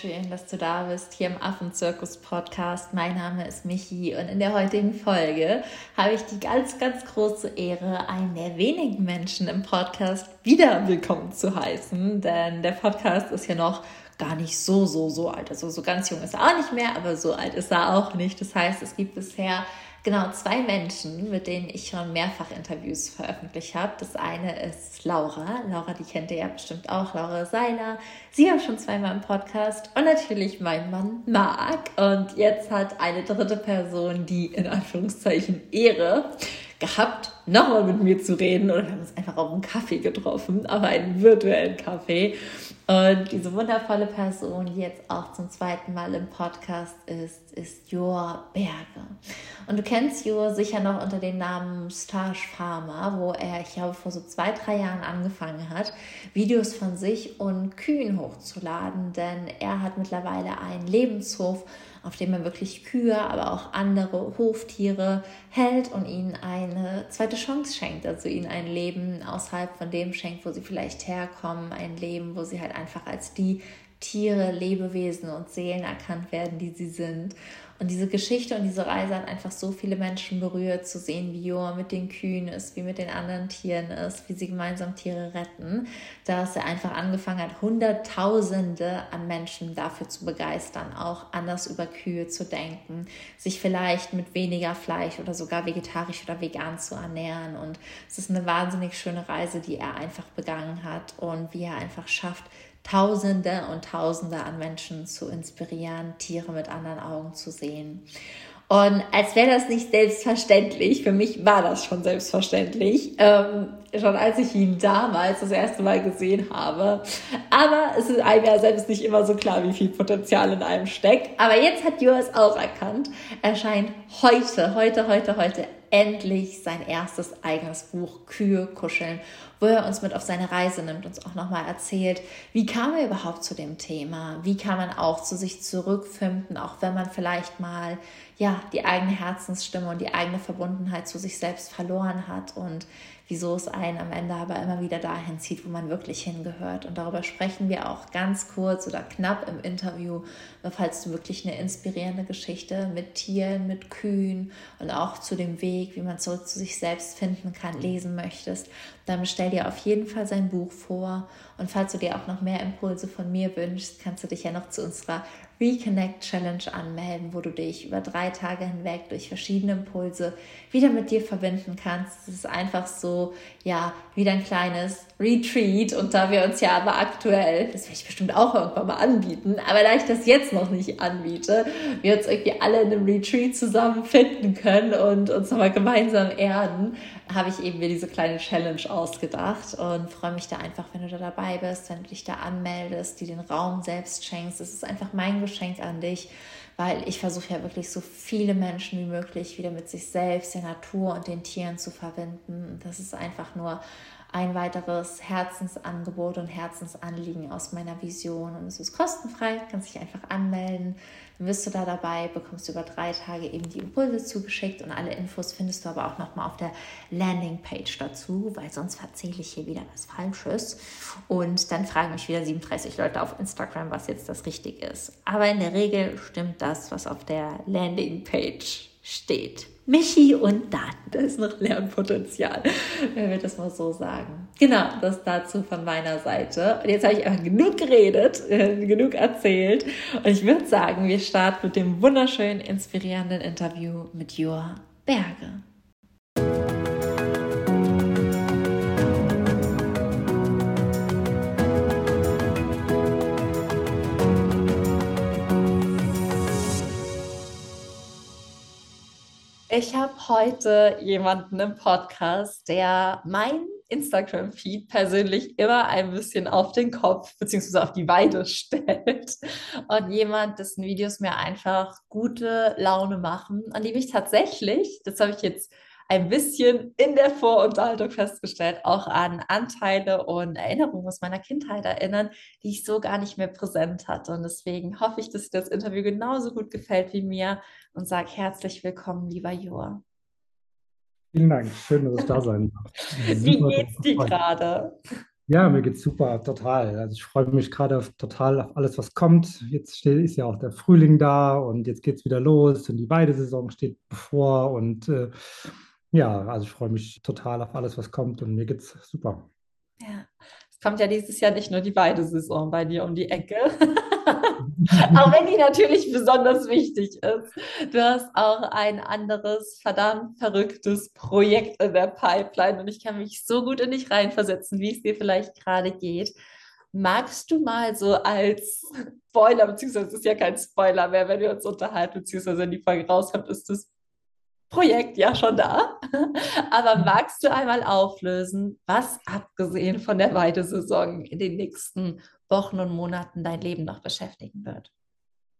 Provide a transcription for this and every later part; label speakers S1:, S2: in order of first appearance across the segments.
S1: schön, dass du da bist hier im Affenzirkus-Podcast. Mein Name ist Michi und in der heutigen Folge habe ich die ganz, ganz große Ehre, einen der wenigen Menschen im Podcast wieder willkommen zu heißen, denn der Podcast ist ja noch gar nicht so, so, so alt. Also so ganz jung ist er auch nicht mehr, aber so alt ist er auch nicht. Das heißt, es gibt bisher genau zwei Menschen, mit denen ich schon mehrfach Interviews veröffentlicht habe. Das eine ist Laura. Laura, die kennt ihr ja bestimmt auch, Laura Seiler. Sie war schon zweimal im Podcast und natürlich mein Mann Marc. Und jetzt hat eine dritte Person die in Anführungszeichen Ehre gehabt, nochmal mit mir zu reden. Oder wir haben uns einfach auf einen Kaffee getroffen, aber einen virtuellen Kaffee. Und diese wundervolle Person, die jetzt auch zum zweiten Mal im Podcast ist, ist Jor Berge. Und du kennst Jor sicher noch unter dem Namen Starch Farmer, wo er, ich glaube, vor so zwei, drei Jahren angefangen hat, Videos von sich und Kühen hochzuladen, denn er hat mittlerweile einen Lebenshof auf dem er wirklich Kühe, aber auch andere Hoftiere hält und ihnen eine zweite Chance schenkt, also ihnen ein Leben außerhalb von dem schenkt, wo sie vielleicht herkommen, ein Leben, wo sie halt einfach als die Tiere, Lebewesen und Seelen erkannt werden, die sie sind. Und diese Geschichte und diese Reise hat einfach so viele Menschen berührt, zu sehen, wie Joa mit den Kühen ist, wie mit den anderen Tieren ist, wie sie gemeinsam Tiere retten, dass er einfach angefangen hat, Hunderttausende an Menschen dafür zu begeistern, auch anders über Kühe zu denken, sich vielleicht mit weniger Fleisch oder sogar vegetarisch oder vegan zu ernähren. Und es ist eine wahnsinnig schöne Reise, die er einfach begangen hat und wie er einfach schafft, Tausende und Tausende an Menschen zu inspirieren, Tiere mit anderen Augen zu sehen. Und als wäre das nicht selbstverständlich, für mich war das schon selbstverständlich, ähm, schon als ich ihn damals das erste Mal gesehen habe. Aber es ist einem ja selbst nicht immer so klar, wie viel Potenzial in einem steckt. Aber jetzt hat Jo es auch erkannt. Er scheint heute, heute, heute, heute endlich sein erstes eigenes Buch Kühe kuscheln wo er uns mit auf seine Reise nimmt, uns auch nochmal erzählt, wie kam er überhaupt zu dem Thema, wie kann man auch zu sich zurückfinden, auch wenn man vielleicht mal ja die eigene Herzensstimme und die eigene Verbundenheit zu sich selbst verloren hat? Und wieso es einen am Ende aber immer wieder dahin zieht, wo man wirklich hingehört. Und darüber sprechen wir auch ganz kurz oder knapp im Interview, falls du wirklich eine inspirierende Geschichte mit Tieren, mit Kühen und auch zu dem Weg, wie man zurück zu sich selbst finden kann, lesen möchtest, dann bestell dir auf jeden Fall sein Buch vor. Und falls du dir auch noch mehr Impulse von mir wünschst, kannst du dich ja noch zu unserer Reconnect Challenge anmelden, wo du dich über drei Tage hinweg durch verschiedene Impulse wieder mit dir verbinden kannst. Es ist einfach so, ja, wieder ein kleines Retreat. Und da wir uns ja aber aktuell, das werde ich bestimmt auch irgendwann mal anbieten, aber da ich das jetzt noch nicht anbiete, wir uns irgendwie alle in einem Retreat zusammenfinden können und uns nochmal gemeinsam erden, habe ich eben mir diese kleine Challenge ausgedacht und freue mich da einfach, wenn du da dabei bist, wenn du dich da anmeldest, die den Raum selbst schenkst. Es ist einfach mein Geschenk an dich, weil ich versuche ja wirklich so viele Menschen wie möglich wieder mit sich selbst, der Natur und den Tieren zu verbinden. Das ist einfach nur ein weiteres Herzensangebot und Herzensanliegen aus meiner Vision. Und es ist kostenfrei, kannst dich einfach anmelden. Dann bist du da dabei, bekommst du über drei Tage eben die Impulse zugeschickt und alle Infos findest du aber auch nochmal auf der Landingpage dazu, weil sonst erzähle ich hier wieder was Falsches. Und dann fragen mich wieder 37 Leute auf Instagram, was jetzt das Richtige ist. Aber in der Regel stimmt das, was auf der Landingpage steht. Michi und Daten. Da ist noch Lernpotenzial, wenn wir das mal so sagen. Genau, das dazu von meiner Seite. Und jetzt habe ich einfach genug geredet, äh, genug erzählt. Und ich würde sagen, wir starten mit dem wunderschönen, inspirierenden Interview mit Joa Berge. Ich habe heute jemanden im Podcast, der mein Instagram-Feed persönlich immer ein bisschen auf den Kopf bzw. auf die Weide stellt. Und jemand, dessen Videos mir einfach gute Laune machen, an die mich tatsächlich, das habe ich jetzt ein bisschen in der Vorunterhaltung festgestellt, auch an Anteile und Erinnerungen aus meiner Kindheit erinnern, die ich so gar nicht mehr präsent hatte. Und deswegen hoffe ich, dass dir das Interview genauso gut gefällt wie mir und sage herzlich willkommen, lieber Joa.
S2: Vielen Dank, schön, dass ich da sein
S1: darf. Wie geht's dir gerade?
S2: Ja, mir geht's super, total. Also ich freue mich gerade auf, total auf alles, was kommt. Jetzt steht, ist ja auch der Frühling da und jetzt geht's wieder los und die Weidesaison steht bevor und äh, ja, also ich freue mich total auf alles, was kommt und mir geht's super.
S1: Ja, es kommt ja dieses Jahr nicht nur die Weidesaison bei dir um die Ecke. auch wenn die natürlich besonders wichtig ist. Du hast auch ein anderes, verdammt verrücktes Projekt in der Pipeline und ich kann mich so gut in dich reinversetzen, wie es dir vielleicht gerade geht. Magst du mal so als Spoiler, beziehungsweise es ist ja kein Spoiler mehr, wenn wir uns unterhalten, beziehungsweise wenn die Folge rauskommt, ist das Projekt ja schon da. Aber magst du einmal auflösen, was abgesehen von der Weidesaison in den nächsten Wochen und Monaten dein Leben noch beschäftigen wird?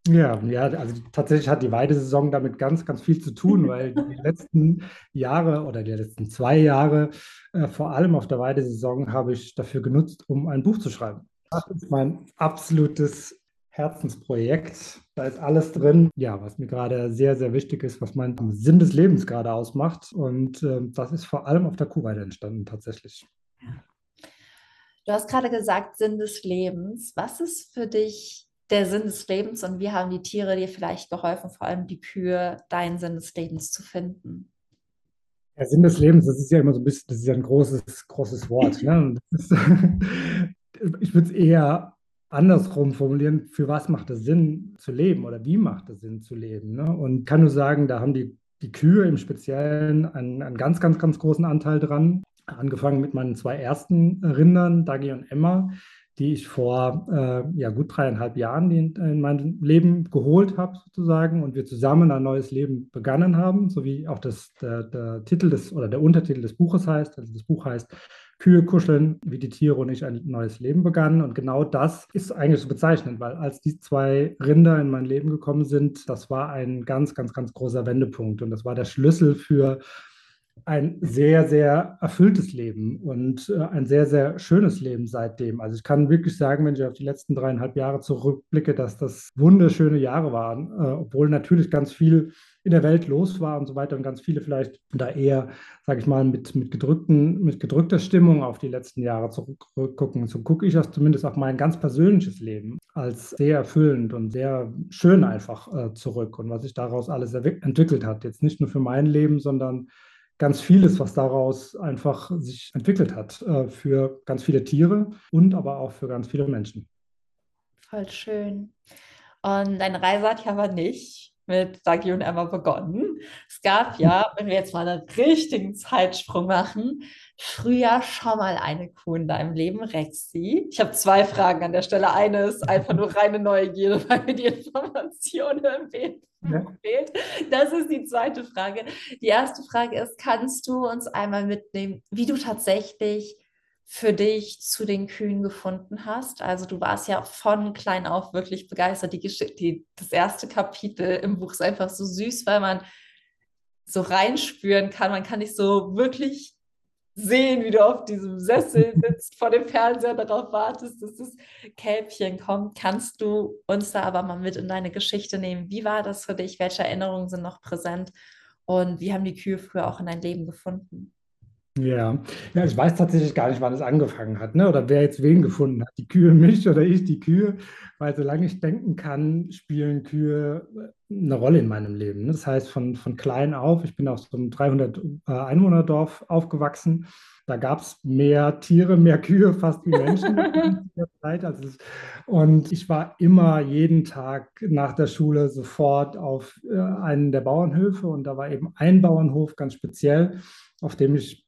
S2: Ja, ja, also tatsächlich hat die Weidesaison damit ganz, ganz viel zu tun, weil die letzten Jahre oder die letzten zwei Jahre, äh, vor allem auf der Weidesaison, habe ich dafür genutzt, um ein Buch zu schreiben. Das ist mein absolutes Herzensprojekt. Da ist alles drin, ja, was mir gerade sehr, sehr wichtig ist, was mein Sinn des Lebens gerade ausmacht. Und äh, das ist vor allem auf der Kuhweide entstanden, tatsächlich. Ja.
S1: Du hast gerade gesagt, Sinn des Lebens. Was ist für dich der Sinn des Lebens und wie haben die Tiere dir vielleicht geholfen, vor allem die Kühe, deinen Sinn des Lebens zu finden?
S2: Der Sinn des Lebens, das ist ja immer so ein bisschen, das ist ja ein großes, großes Wort. Ne? Ist, ich würde es eher andersrum formulieren, für was macht es Sinn zu leben oder wie macht es Sinn zu leben? Ne? Und kann nur sagen, da haben die, die Kühe im Speziellen einen, einen ganz, ganz, ganz großen Anteil dran. Angefangen mit meinen zwei ersten Rindern, Dagi und Emma, die ich vor äh, ja, gut dreieinhalb Jahren in, in mein Leben geholt habe, sozusagen, und wir zusammen ein neues Leben begonnen haben, so wie auch das, der, der Titel des oder der Untertitel des Buches heißt. Also das Buch heißt Kühe kuscheln, wie die Tiere und ich ein neues Leben begannen. Und genau das ist eigentlich so bezeichnend, weil als die zwei Rinder in mein Leben gekommen sind, das war ein ganz, ganz, ganz großer Wendepunkt. Und das war der Schlüssel für ein sehr, sehr erfülltes Leben und äh, ein sehr, sehr schönes Leben seitdem. Also ich kann wirklich sagen, wenn ich auf die letzten dreieinhalb Jahre zurückblicke, dass das wunderschöne Jahre waren, äh, obwohl natürlich ganz viel in der Welt los war und so weiter und ganz viele vielleicht da eher, sage ich mal, mit, mit, gedrückten, mit gedrückter Stimmung auf die letzten Jahre zurückgucken. So gucke ich das zumindest auf mein ganz persönliches Leben als sehr erfüllend und sehr schön einfach äh, zurück und was sich daraus alles entwickelt hat. Jetzt nicht nur für mein Leben, sondern ganz vieles, was daraus einfach sich entwickelt hat äh, für ganz viele Tiere und aber auch für ganz viele Menschen.
S1: Voll schön. Und deine Reise hat ja aber nicht mit Dagi und Emma begonnen. Es gab ja, wenn wir jetzt mal einen richtigen Zeitsprung machen, früher schon mal eine Kuh in deinem Leben, Rexi. Ich habe zwei Fragen an der Stelle. Eine ist einfach nur reine Neugierde, weil mir die Informationen fehlt. Ja. Das ist die zweite Frage. Die erste Frage ist, kannst du uns einmal mitnehmen, wie du tatsächlich für dich zu den Kühen gefunden hast. Also du warst ja von klein auf wirklich begeistert. Die, die, das erste Kapitel im Buch ist einfach so süß, weil man so reinspüren kann. Man kann nicht so wirklich sehen, wie du auf diesem Sessel sitzt, vor dem Fernseher darauf wartest, dass das Kälbchen kommt. Kannst du uns da aber mal mit in deine Geschichte nehmen? Wie war das für dich? Welche Erinnerungen sind noch präsent? Und wie haben die Kühe früher auch in dein Leben gefunden?
S2: Ja. ja, ich weiß tatsächlich gar nicht, wann es angefangen hat, ne? oder wer jetzt wen gefunden hat. Die Kühe mich oder ich die Kühe, weil solange ich denken kann, spielen Kühe äh, eine Rolle in meinem Leben. Ne? Das heißt, von, von klein auf, ich bin auf so einem 300-Einwohner-Dorf äh, aufgewachsen. Da gab es mehr Tiere, mehr Kühe fast wie Menschen. Also und ich war immer jeden Tag nach der Schule sofort auf äh, einen der Bauernhöfe und da war eben ein Bauernhof ganz speziell, auf dem ich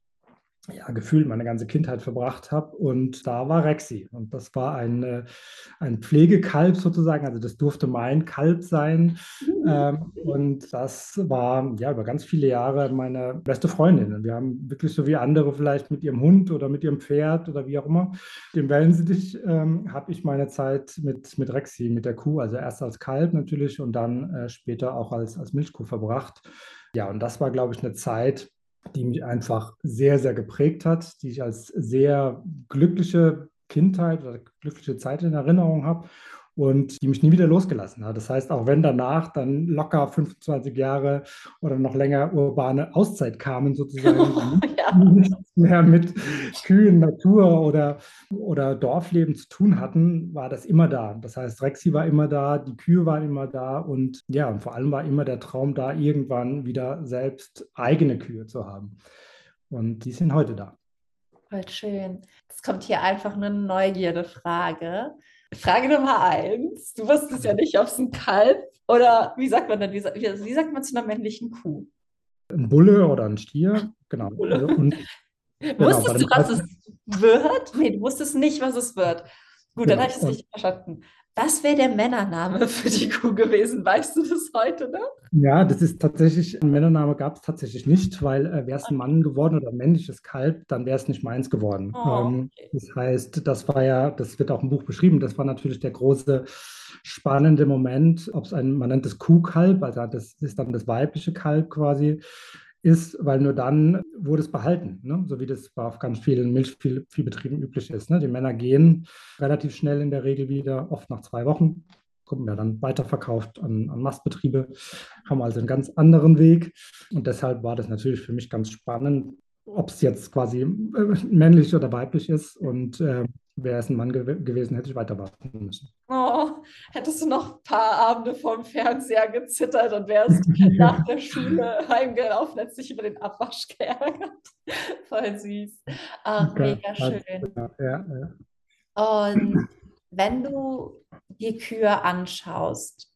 S2: ja, gefühlt meine ganze Kindheit verbracht habe. Und da war Rexi. Und das war ein, äh, ein Pflegekalb sozusagen. Also das durfte mein Kalb sein. Mhm. Ähm, und das war ja über ganz viele Jahre meine beste Freundin. Und wir haben wirklich so wie andere vielleicht mit ihrem Hund oder mit ihrem Pferd oder wie auch immer, dem Wellensittich, ähm, habe ich meine Zeit mit, mit Rexi, mit der Kuh, also erst als Kalb natürlich und dann äh, später auch als, als Milchkuh verbracht. Ja, und das war, glaube ich, eine Zeit, die mich einfach sehr, sehr geprägt hat, die ich als sehr glückliche Kindheit oder glückliche Zeit in Erinnerung habe. und die mich nie wieder losgelassen hat. Das heißt, auch wenn danach dann locker 25 Jahre oder noch länger urbane Auszeit kamen, sozusagen, ja. nichts mehr mit Kühen, Natur oder, oder Dorfleben zu tun hatten, war das immer da. Das heißt, Rexi war immer da, die Kühe waren immer da und ja, und vor allem war immer der Traum da, irgendwann wieder selbst eigene Kühe zu haben. Und die sind heute da.
S1: Voll schön. Es kommt hier einfach eine Neugierde-Frage. Frage Nummer eins. Du wusstest ja nicht, ob es ein Kalb oder wie sagt man denn, wie, wie, sagt man zu einer männlichen Kuh?
S2: Ein Bulle oder ein Stier, genau. Also, und,
S1: genau, wusstest du, was es wird? Nee, du wusstest nicht, was es wird. Gut, dann habe ich es richtig verstanden. Was wäre der Männername für die Kuh gewesen? Weißt du das heute noch?
S2: Ja, das ist tatsächlich, ein Männername gab es tatsächlich nicht, weil äh, wäre es ein Mann geworden oder ein männliches Kalb, dann wäre es nicht meins geworden. Oh, ähm, okay. das heißt, das war ja, das wird auch im Buch beschrieben, das war natürlich der große spannende Moment, ob es ein, man nennt es Kuhkalb, also das ist dann das weibliche Kalb quasi, ist, weil nur dann wurde es behalten, ne? so wie das auf ganz vielen Milchviehbetrieben üblich ist. Ne? Die Männer gehen relativ schnell in der Regel wieder, oft nach zwei Wochen, kommen ja dann weiterverkauft an, an Mastbetriebe, haben also einen ganz anderen Weg. Und deshalb war das natürlich für mich ganz spannend, ob es jetzt quasi äh, männlich oder weiblich ist. Und äh, wäre es ein Mann gew gewesen, hätte ich weiter warten müssen.
S1: Oh, hättest du noch ein paar Abende vorm Fernseher gezittert und wärst nach der Schule heimgelaufen, hättest dich über den Abwasch geärgert. Voll süß. Ach, mega schön. Ja, ja. Und wenn du die Kühe anschaust,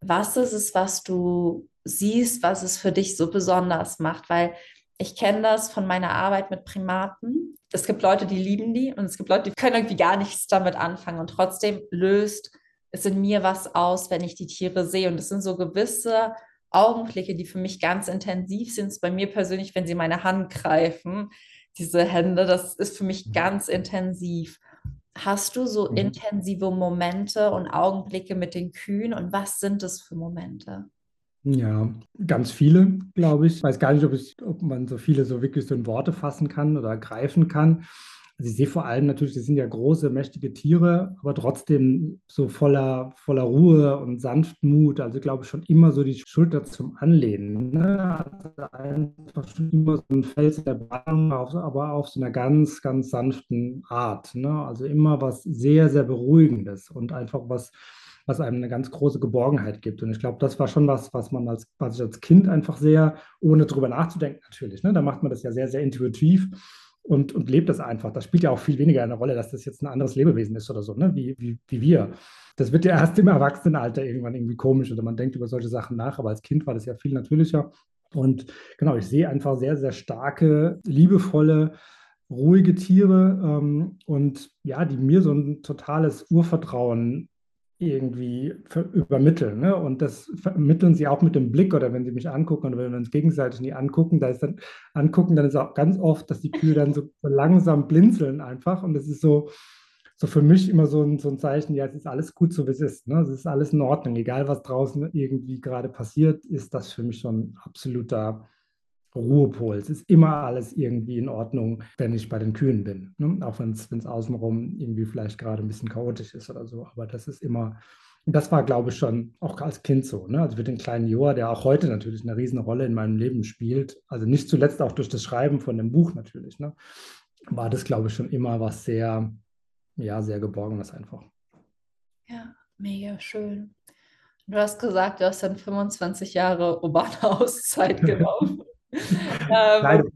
S1: was ist es, was du siehst, was es für dich so besonders macht? Weil ich kenne das von meiner Arbeit mit Primaten. Es gibt Leute, die lieben die und es gibt Leute, die können irgendwie gar nichts damit anfangen und trotzdem löst es in mir was aus, wenn ich die Tiere sehe. Und es sind so gewisse Augenblicke, die für mich ganz intensiv sind. Bei mir persönlich, wenn sie meine Hand greifen, diese Hände, das ist für mich ganz intensiv. Hast du so mhm. intensive Momente und Augenblicke mit den Kühen und was sind das für Momente?
S2: Ja, ganz viele, glaube ich. Ich weiß gar nicht, ob, es, ob man so viele so wirklich so in Worte fassen kann oder greifen kann. Also ich sehe vor allem natürlich, das sind ja große, mächtige Tiere, aber trotzdem so voller, voller Ruhe und Sanftmut. Also ich glaube schon immer so die Schulter zum Anlehnen. Ne? Also einfach schon immer so ein Fels der Bahn, aber auf so einer ganz, ganz sanften Art. Ne? Also immer was sehr, sehr Beruhigendes und einfach was was einem eine ganz große Geborgenheit gibt. Und ich glaube, das war schon was, was man als, was ich als Kind einfach sehr, ohne drüber nachzudenken natürlich, ne, da macht man das ja sehr, sehr intuitiv und, und lebt das einfach. Das spielt ja auch viel weniger eine Rolle, dass das jetzt ein anderes Lebewesen ist oder so, ne, wie, wie, wie wir. Das wird ja erst im Erwachsenenalter irgendwann irgendwie komisch oder man denkt über solche Sachen nach, aber als Kind war das ja viel natürlicher. Und genau, ich sehe einfach sehr, sehr starke, liebevolle, ruhige Tiere ähm, und ja, die mir so ein totales Urvertrauen irgendwie übermitteln. Ne? Und das vermitteln sie auch mit dem Blick oder wenn sie mich angucken oder wenn wir uns gegenseitig nie angucken, da ist dann angucken, dann ist auch ganz oft, dass die Kühe dann so, langsam blinzeln einfach. Und das ist so, so für mich immer so ein, so ein Zeichen, ja, es ist alles gut so, wie es ist. Ne? Es ist alles in Ordnung. Egal, was draußen irgendwie gerade passiert, ist das für mich ein absoluter Ruhepol. Es ist immer alles irgendwie in Ordnung, wenn ich bei den Kühen bin. Ne? Auch wenn es außenrum irgendwie vielleicht gerade ein bisschen chaotisch ist oder so. Aber das ist immer, das war, glaube ich, schon auch als Kind so. Ne? Also für den kleinen Joa, der auch heute natürlich eine Riesenrolle in meinem Leben spielt. Also nicht zuletzt auch durch das Schreiben von dem Buch natürlich. Ne? War das, glaube ich, schon immer was sehr, ja, sehr Geborgenes einfach.
S1: Ja, mega schön. Du hast gesagt, du hast dann 25 Jahre urbane Auszeit genommen ähm,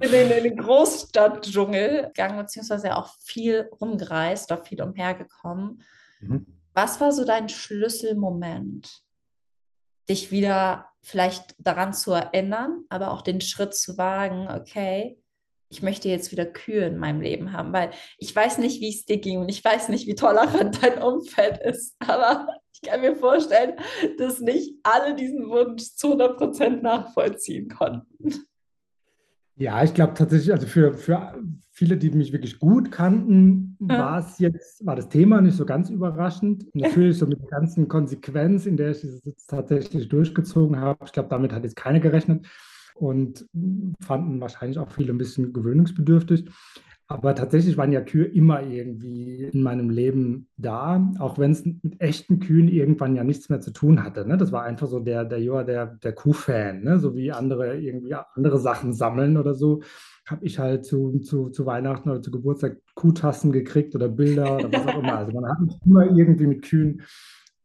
S1: in, den, in den Großstadtdschungel gegangen, beziehungsweise auch viel rumgereist, auch viel umhergekommen. Mhm. Was war so dein Schlüsselmoment, dich wieder vielleicht daran zu erinnern, aber auch den Schritt zu wagen, okay, ich möchte jetzt wieder Kühe in meinem Leben haben, weil ich weiß nicht, wie es dir ging und ich weiß nicht, wie tolerant dein Umfeld ist, aber ich kann mir vorstellen, dass nicht alle diesen Wunsch zu 100 Prozent nachvollziehen konnten.
S2: Ja, ich glaube tatsächlich, also für, für viele, die mich wirklich gut kannten, ja. war es jetzt, war das Thema nicht so ganz überraschend. Natürlich so mit der ganzen Konsequenz, in der ich es jetzt tatsächlich durchgezogen habe. Ich glaube, damit hat jetzt keiner gerechnet und fanden wahrscheinlich auch viele ein bisschen gewöhnungsbedürftig. Aber tatsächlich waren ja Kühe immer irgendwie in meinem Leben da, auch wenn es mit echten Kühen irgendwann ja nichts mehr zu tun hatte. Ne? Das war einfach so der, der Joa, der, der Kuhfan, ne? so wie andere irgendwie andere Sachen sammeln oder so. Habe ich halt zu, zu, zu Weihnachten oder zu Geburtstag Kuhtassen gekriegt oder Bilder oder was auch immer. Also man hat mich immer irgendwie mit Kühen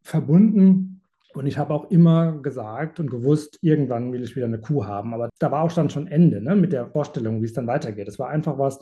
S2: verbunden. Und ich habe auch immer gesagt und gewusst, irgendwann will ich wieder eine Kuh haben. Aber da war auch dann schon Ende ne, mit der Vorstellung, wie es dann weitergeht. Es war einfach was,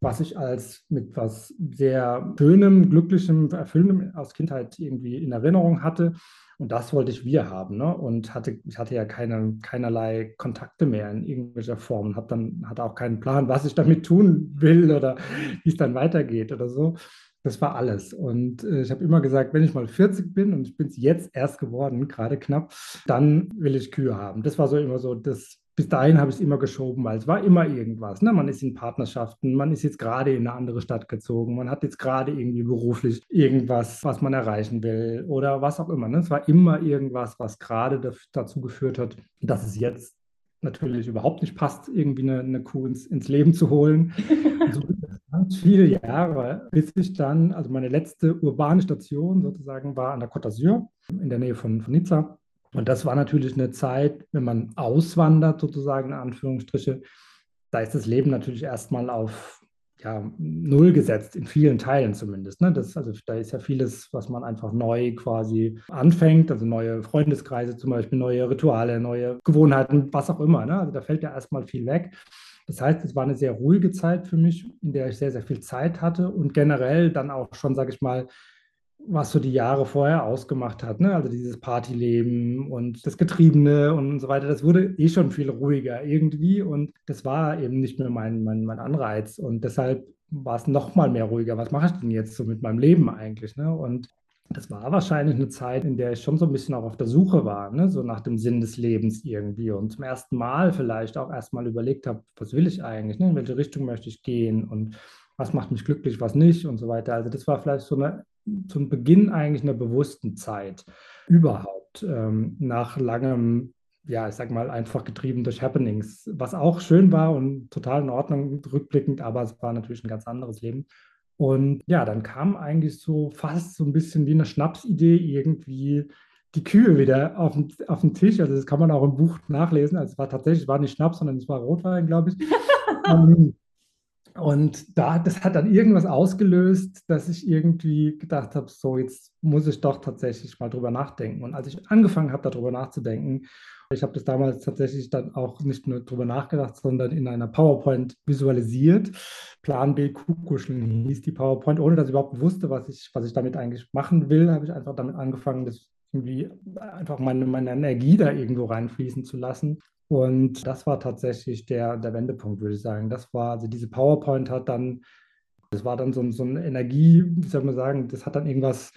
S2: was ich als mit was sehr Schönem, Glücklichem, Erfüllendem aus Kindheit irgendwie in Erinnerung hatte. Und das wollte ich wir haben. Ne? Und hatte, ich hatte ja keine, keinerlei Kontakte mehr in irgendwelcher Form und hatte auch keinen Plan, was ich damit tun will oder wie es dann weitergeht oder so. Das war alles. Und äh, ich habe immer gesagt, wenn ich mal 40 bin und ich bin es jetzt erst geworden, gerade knapp, dann will ich Kühe haben. Das war so immer so, das, bis dahin habe ich es immer geschoben, weil es war immer irgendwas. Ne? Man ist in Partnerschaften, man ist jetzt gerade in eine andere Stadt gezogen, man hat jetzt gerade irgendwie beruflich irgendwas, was man erreichen will oder was auch immer. Ne? Es war immer irgendwas, was gerade dazu geführt hat, dass es jetzt natürlich überhaupt nicht passt, irgendwie eine, eine Kuh ins, ins, Leben zu holen. so ganz viele Jahre, bis ich dann, also meine letzte urbane Station sozusagen war an der Côte d'Azur in der Nähe von, von Nizza. Und das war natürlich eine Zeit, wenn man auswandert, sozusagen in Anführungsstriche, da ist das Leben natürlich erstmal auf ja, null gesetzt, in vielen Teilen zumindest. Ne? Das, also da ist ja vieles, was man einfach neu quasi anfängt, also neue Freundeskreise zum Beispiel, neue Rituale, neue Gewohnheiten, was auch immer. Ne? Also da fällt ja erstmal viel weg. Das heißt, es war eine sehr ruhige Zeit für mich, in der ich sehr, sehr viel Zeit hatte und generell dann auch schon, sage ich mal, was so die Jahre vorher ausgemacht hat. Ne? Also dieses Partyleben und das Getriebene und so weiter, das wurde eh schon viel ruhiger irgendwie und das war eben nicht mehr mein, mein, mein Anreiz und deshalb war es noch mal mehr ruhiger. Was mache ich denn jetzt so mit meinem Leben eigentlich? Ne? Und das war wahrscheinlich eine Zeit, in der ich schon so ein bisschen auch auf der Suche war, ne? so nach dem Sinn des Lebens irgendwie und zum ersten Mal vielleicht auch erstmal überlegt habe, was will ich eigentlich, ne? in welche Richtung möchte ich gehen und was macht mich glücklich, was nicht und so weiter. Also das war vielleicht so eine zum Beginn eigentlich einer bewussten Zeit überhaupt, ähm, nach langem, ja, ich sag mal, einfach getrieben durch Happenings, was auch schön war und total in Ordnung rückblickend, aber es war natürlich ein ganz anderes Leben. Und ja, dann kam eigentlich so fast so ein bisschen wie eine Schnapsidee irgendwie die Kühe wieder auf den, auf den Tisch. Also das kann man auch im Buch nachlesen. Also es war tatsächlich, es war nicht Schnaps, sondern es war Rotwein, glaube ich. um, Und da, das hat dann irgendwas ausgelöst, dass ich irgendwie gedacht habe, so jetzt muss ich doch tatsächlich mal drüber nachdenken. Und als ich angefangen habe, darüber nachzudenken, ich habe das damals tatsächlich dann auch nicht nur drüber nachgedacht, sondern in einer PowerPoint visualisiert. Plan B Kuhkuscheln hieß die PowerPoint, ohne dass ich überhaupt wusste, was ich, was ich damit eigentlich machen will, habe ich einfach damit angefangen, das irgendwie einfach meine, meine Energie da irgendwo reinfließen zu lassen. Und das war tatsächlich der, der Wendepunkt, würde ich sagen. Das war, also diese PowerPoint hat dann, das war dann so, so eine Energie, wie soll man sagen, das hat dann irgendwas,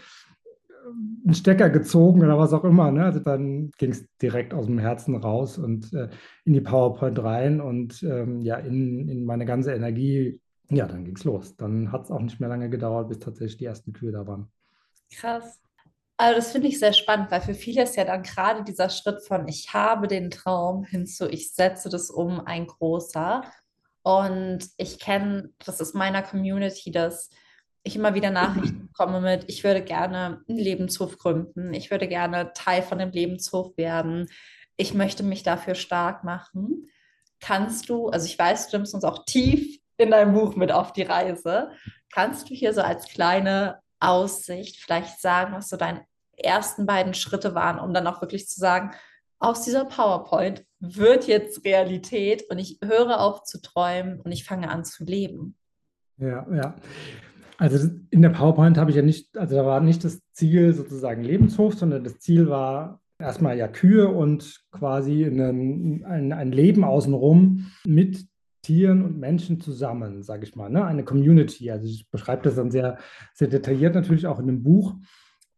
S2: einen Stecker gezogen oder was auch immer. Ne? Also dann ging es direkt aus dem Herzen raus und äh, in die PowerPoint rein und ähm, ja, in, in meine ganze Energie, ja, dann ging es los. Dann hat es auch nicht mehr lange gedauert, bis tatsächlich die ersten Kühe da waren.
S1: Krass. Also das finde ich sehr spannend, weil für viele ist ja dann gerade dieser Schritt von ich habe den Traum hinzu, ich setze das um ein großer. Und ich kenne, das ist meiner Community, dass ich immer wieder Nachrichten bekomme mit, ich würde gerne einen Lebenshof gründen, ich würde gerne Teil von dem Lebenshof werden, ich möchte mich dafür stark machen. Kannst du, also ich weiß, du nimmst uns auch tief in deinem Buch mit auf die Reise, kannst du hier so als kleine Aussicht vielleicht sagen, was so deine ersten beiden Schritte waren, um dann auch wirklich zu sagen, aus dieser PowerPoint wird jetzt Realität und ich höre auf zu träumen und ich fange an zu leben.
S2: Ja, ja. Also in der PowerPoint habe ich ja nicht, also da war nicht das Ziel sozusagen Lebenshof, sondern das Ziel war erstmal ja Kühe und quasi ein, ein, ein Leben außenrum mit Tieren und Menschen zusammen, sage ich mal, ne? eine Community. Also ich beschreibe das dann sehr, sehr detailliert natürlich auch in dem Buch.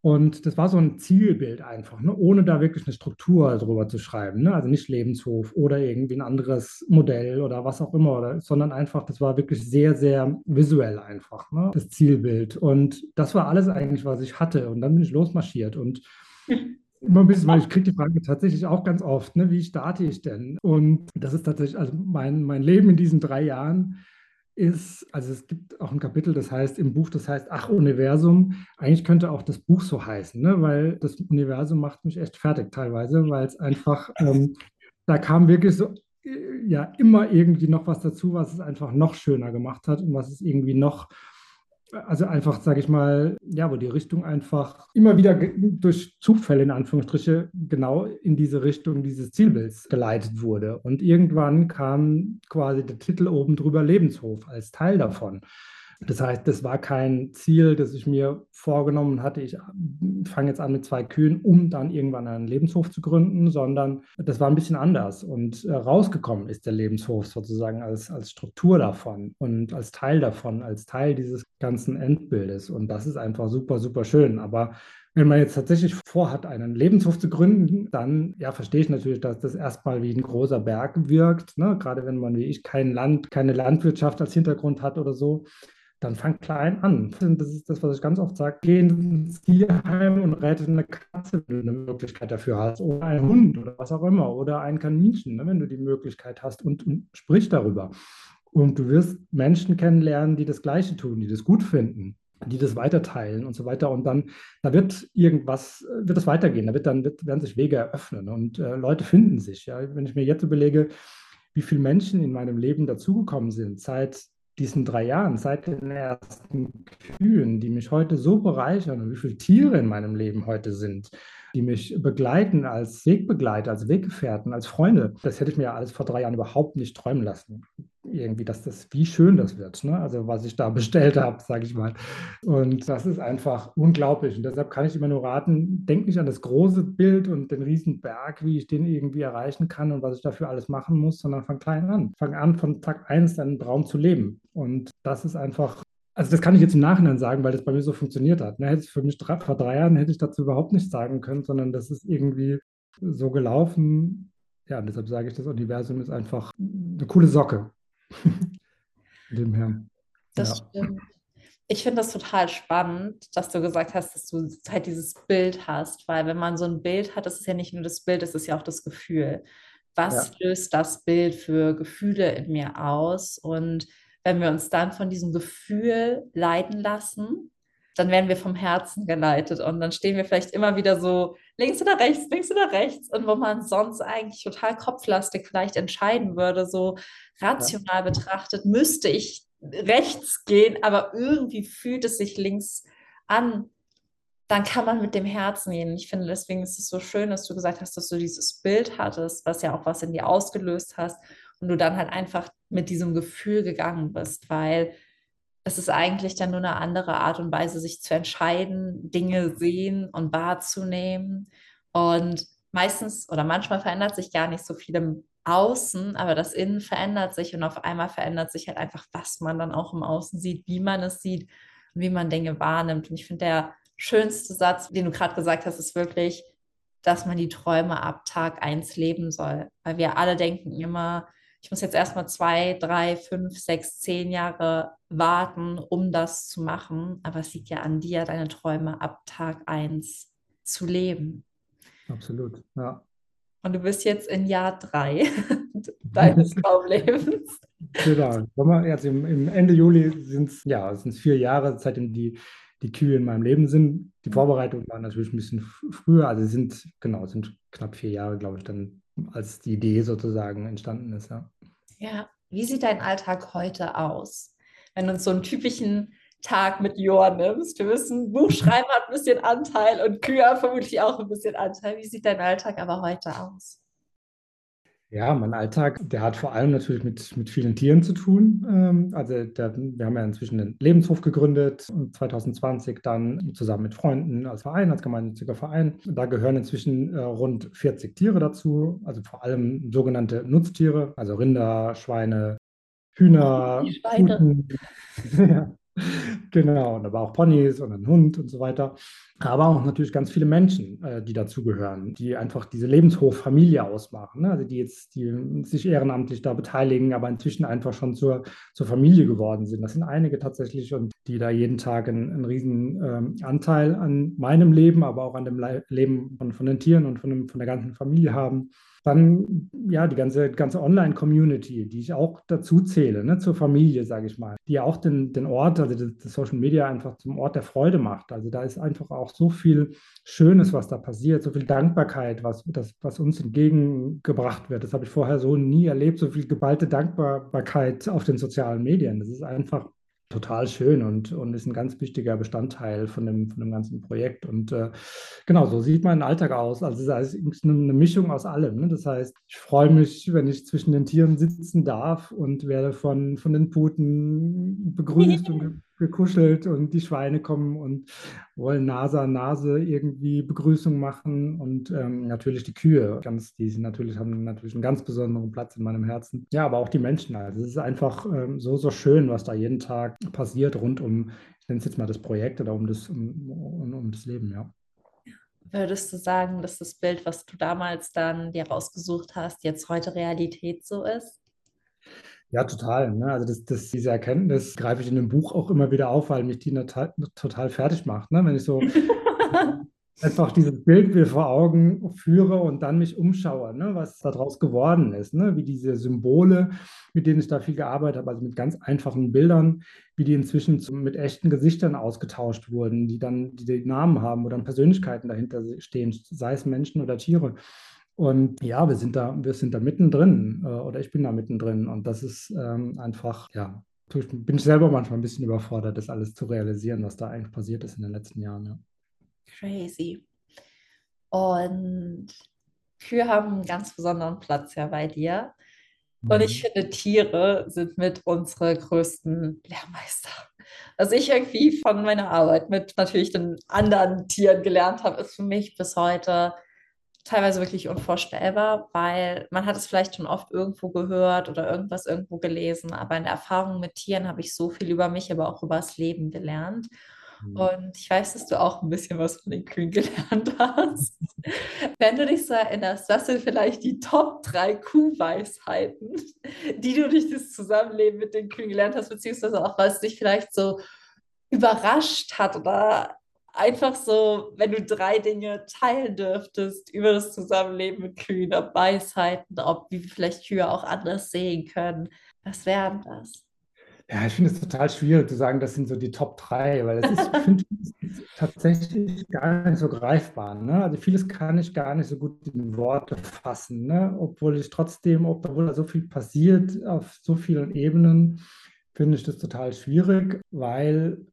S2: Und das war so ein Zielbild einfach, ne? ohne da wirklich eine Struktur drüber zu schreiben. Ne? Also nicht Lebenshof oder irgendwie ein anderes Modell oder was auch immer, oder, sondern einfach, das war wirklich sehr, sehr visuell einfach, ne? das Zielbild. Und das war alles eigentlich, was ich hatte. Und dann bin ich losmarschiert. Und Immer ein bisschen, weil ich kriege die Frage tatsächlich auch ganz oft, ne, wie starte ich denn? Und das ist tatsächlich, also mein, mein Leben in diesen drei Jahren ist, also es gibt auch ein Kapitel, das heißt im Buch, das heißt Ach Universum. Eigentlich könnte auch das Buch so heißen, ne? weil das Universum macht mich echt fertig teilweise, weil es einfach, ähm, da kam wirklich so, äh, ja, immer irgendwie noch was dazu, was es einfach noch schöner gemacht hat und was es irgendwie noch also einfach, sage ich mal, ja, wo die Richtung einfach immer wieder durch Zufälle in Anführungsstriche genau in diese Richtung dieses Zielbilds geleitet wurde. Und irgendwann kam quasi der Titel oben drüber Lebenshof als Teil davon. Das heißt, das war kein Ziel, das ich mir vorgenommen hatte. Ich fange jetzt an mit zwei Kühen, um dann irgendwann einen Lebenshof zu gründen, sondern das war ein bisschen anders. Und äh, rausgekommen ist der Lebenshof sozusagen als, als Struktur davon und als Teil davon, als Teil dieses ganzen Endbildes. Und das ist einfach super, super schön. Aber wenn man jetzt tatsächlich vorhat, einen Lebenshof zu gründen, dann ja, verstehe ich natürlich, dass das erstmal wie ein großer Berg wirkt. Ne? Gerade wenn man wie ich kein Land, keine Landwirtschaft als Hintergrund hat oder so dann fang klein an. Das ist das, was ich ganz oft sage. Geh ins Tierheim und rette eine Katze, wenn du eine Möglichkeit dafür hast. Oder einen Hund oder was auch immer. Oder ein Kaninchen, ne, wenn du die Möglichkeit hast. Und, und sprich darüber. Und du wirst Menschen kennenlernen, die das Gleiche tun, die das gut finden, die das weiterteilen und so weiter. Und dann, da wird irgendwas, wird es weitergehen. Da wird dann wird, werden sich Wege eröffnen und äh, Leute finden sich. Ja? Wenn ich mir jetzt überlege, wie viele Menschen in meinem Leben dazugekommen sind, seit diesen drei Jahren, seit den ersten Kühen, die mich heute so bereichern und wie viele Tiere in meinem Leben heute sind, die mich begleiten als Wegbegleiter, als Weggefährten, als Freunde, das hätte ich mir alles vor drei Jahren überhaupt nicht träumen lassen irgendwie, dass das, wie schön das wird, ne? also was ich da bestellt habe, sage ich mal. Und das ist einfach unglaublich. Und deshalb kann ich immer nur raten, denk nicht an das große Bild und den riesen Berg, wie ich den irgendwie erreichen kann und was ich dafür alles machen muss, sondern fang klein an. Fang an, von Tag 1 deinen Traum zu leben. Und das ist einfach also das kann ich jetzt im Nachhinein sagen, weil das bei mir so funktioniert hat. Ne, hätte es für mich vor drei Jahren hätte ich dazu überhaupt nichts sagen können, sondern das ist irgendwie so gelaufen. Ja, und deshalb sage ich, das Universum ist einfach eine coole Socke. Dem Herrn.
S1: Das ja. stimmt. Ich finde das total spannend, dass du gesagt hast, dass du halt dieses Bild hast, weil wenn man so ein Bild hat, das ist ja nicht nur das Bild, das ist ja auch das Gefühl. Was ja. löst das Bild für Gefühle in mir aus? Und wenn wir uns dann von diesem Gefühl leiten lassen, dann werden wir vom Herzen geleitet und dann stehen wir vielleicht immer wieder so links oder rechts, links oder rechts und wo man sonst eigentlich total kopflastig vielleicht entscheiden würde, so rational betrachtet, müsste ich rechts gehen, aber irgendwie fühlt es sich links an, dann kann man mit dem Herzen gehen. Ich finde, deswegen ist es so schön, dass du gesagt hast, dass du dieses Bild hattest, was ja auch was in dir ausgelöst hast und du dann halt einfach mit diesem Gefühl gegangen bist, weil es ist eigentlich dann nur eine andere Art und Weise, sich zu entscheiden, Dinge sehen und wahrzunehmen. Und meistens oder manchmal verändert sich gar nicht so viel im Außen, aber das Innen verändert sich und auf einmal verändert sich halt einfach, was man dann auch im Außen sieht, wie man es sieht und wie man Dinge wahrnimmt. Und ich finde, der schönste Satz, den du gerade gesagt hast, ist wirklich, dass man die Träume ab Tag 1 leben soll. Weil wir alle denken immer, ich muss jetzt erstmal zwei, drei, fünf, sechs, zehn Jahre warten, um das zu machen. Aber es liegt ja an dir, deine Träume ab Tag eins zu leben.
S2: Absolut, ja.
S1: Und du bist jetzt in Jahr drei deines Traumlebens.
S2: Genau. Im, im Ende Juli sind es ja, vier Jahre, seitdem die, die Kühe in meinem Leben sind. Die Vorbereitung war natürlich ein bisschen früher, also sind, genau, sind knapp vier Jahre, glaube ich, dann als die Idee sozusagen entstanden ist. Ja.
S1: Ja, wie sieht dein Alltag heute aus? Wenn du uns so einen typischen Tag mit Joa nimmst, wir wissen, Buchschreiben hat ein bisschen Anteil und Kühe vermutlich auch ein bisschen Anteil. Wie sieht dein Alltag aber heute aus?
S2: Ja, mein Alltag, der hat vor allem natürlich mit, mit vielen Tieren zu tun. Ähm, also der, wir haben ja inzwischen einen Lebenshof gegründet und 2020 dann zusammen mit Freunden als Verein, als gemeinnütziger Verein. Da gehören inzwischen äh, rund 40 Tiere dazu, also vor allem sogenannte Nutztiere, also Rinder, Schweine, Hühner, Die Schweine. ja, genau, und aber auch Ponys und ein Hund und so weiter. Aber auch natürlich ganz viele Menschen, äh, die dazugehören, die einfach diese Lebenshoffamilie ausmachen. Ne? Also die jetzt, die sich ehrenamtlich da beteiligen, aber inzwischen einfach schon zur, zur Familie geworden sind. Das sind einige tatsächlich und die da jeden Tag einen, einen riesen ähm, Anteil an meinem Leben, aber auch an dem Le Leben von, von den Tieren und von, dem, von der ganzen Familie haben. Dann ja, die ganze, ganze Online-Community, die ich auch dazu zähle, ne, zur Familie, sage ich mal, die auch den, den Ort, also das, das Social Media einfach zum Ort der Freude macht. Also da ist einfach auch so viel Schönes, was da passiert, so viel Dankbarkeit, was, das, was uns entgegengebracht wird. Das habe ich vorher so nie erlebt, so viel geballte Dankbarkeit auf den sozialen Medien. Das ist einfach total schön und, und ist ein ganz wichtiger Bestandteil von dem, von dem ganzen Projekt. Und äh, genau, so sieht mein Alltag aus. Also es ist eine Mischung aus allem. Ne? Das heißt, ich freue mich, wenn ich zwischen den Tieren sitzen darf und werde von, von den Puten begrüßt und gekuschelt und die Schweine kommen und wollen Nase an Nase irgendwie Begrüßung machen und ähm, natürlich die Kühe, ganz, die natürlich, haben natürlich einen ganz besonderen Platz in meinem Herzen. Ja, aber auch die Menschen. Also es ist einfach ähm, so, so schön, was da jeden Tag passiert rund um, ich nenne es jetzt mal das Projekt oder um das, um, um, um das Leben, ja.
S1: Würdest du sagen, dass das Bild, was du damals dann dir rausgesucht hast, jetzt heute Realität so ist?
S2: Ja, total. Ne? Also das, das, diese Erkenntnis greife ich in dem Buch auch immer wieder auf, weil mich die total, total fertig macht. Ne? Wenn ich so einfach dieses Bild mir vor Augen führe und dann mich umschaue, ne? was daraus geworden ist, ne? wie diese Symbole, mit denen ich da viel gearbeitet habe, also mit ganz einfachen Bildern, wie die inzwischen mit echten Gesichtern ausgetauscht wurden, die dann die, die Namen haben oder Persönlichkeiten dahinter stehen, sei es Menschen oder Tiere. Und ja, wir sind da, wir sind da mittendrin äh, oder ich bin da mittendrin. Und das ist ähm, einfach, ja, bin ich selber manchmal ein bisschen überfordert, das alles zu realisieren, was da eigentlich passiert ist in den letzten Jahren. Ja.
S1: Crazy. Und Kühe haben einen ganz besonderen Platz ja bei dir. Und ich mhm. finde, Tiere sind mit unsere größten Lehrmeister. Was ich irgendwie von meiner Arbeit mit natürlich den anderen Tieren gelernt habe, ist für mich bis heute teilweise wirklich unvorstellbar, weil man hat es vielleicht schon oft irgendwo gehört oder irgendwas irgendwo gelesen, aber in der Erfahrung mit Tieren habe ich so viel über mich, aber auch über das Leben gelernt. Mhm. Und ich weiß, dass du auch ein bisschen was von den Kühen gelernt hast. Wenn du dich so erinnerst, was sind vielleicht die Top 3 Kuhweisheiten, die du durch das Zusammenleben mit den Kühen gelernt hast, beziehungsweise auch was dich vielleicht so überrascht hat oder einfach so, wenn du drei Dinge teilen dürftest über das Zusammenleben mit Kühen, ob Weisheiten, ob wie vielleicht Kühe auch anders sehen können, was wären das?
S2: Ja, ich finde es total schwierig zu sagen, das sind so die Top 3, weil es ist, ich finde tatsächlich gar nicht so greifbar. Ne? Also vieles kann ich gar nicht so gut in Worte fassen, ne? obwohl ich trotzdem, obwohl da so viel passiert auf so vielen Ebenen, finde ich das total schwierig, weil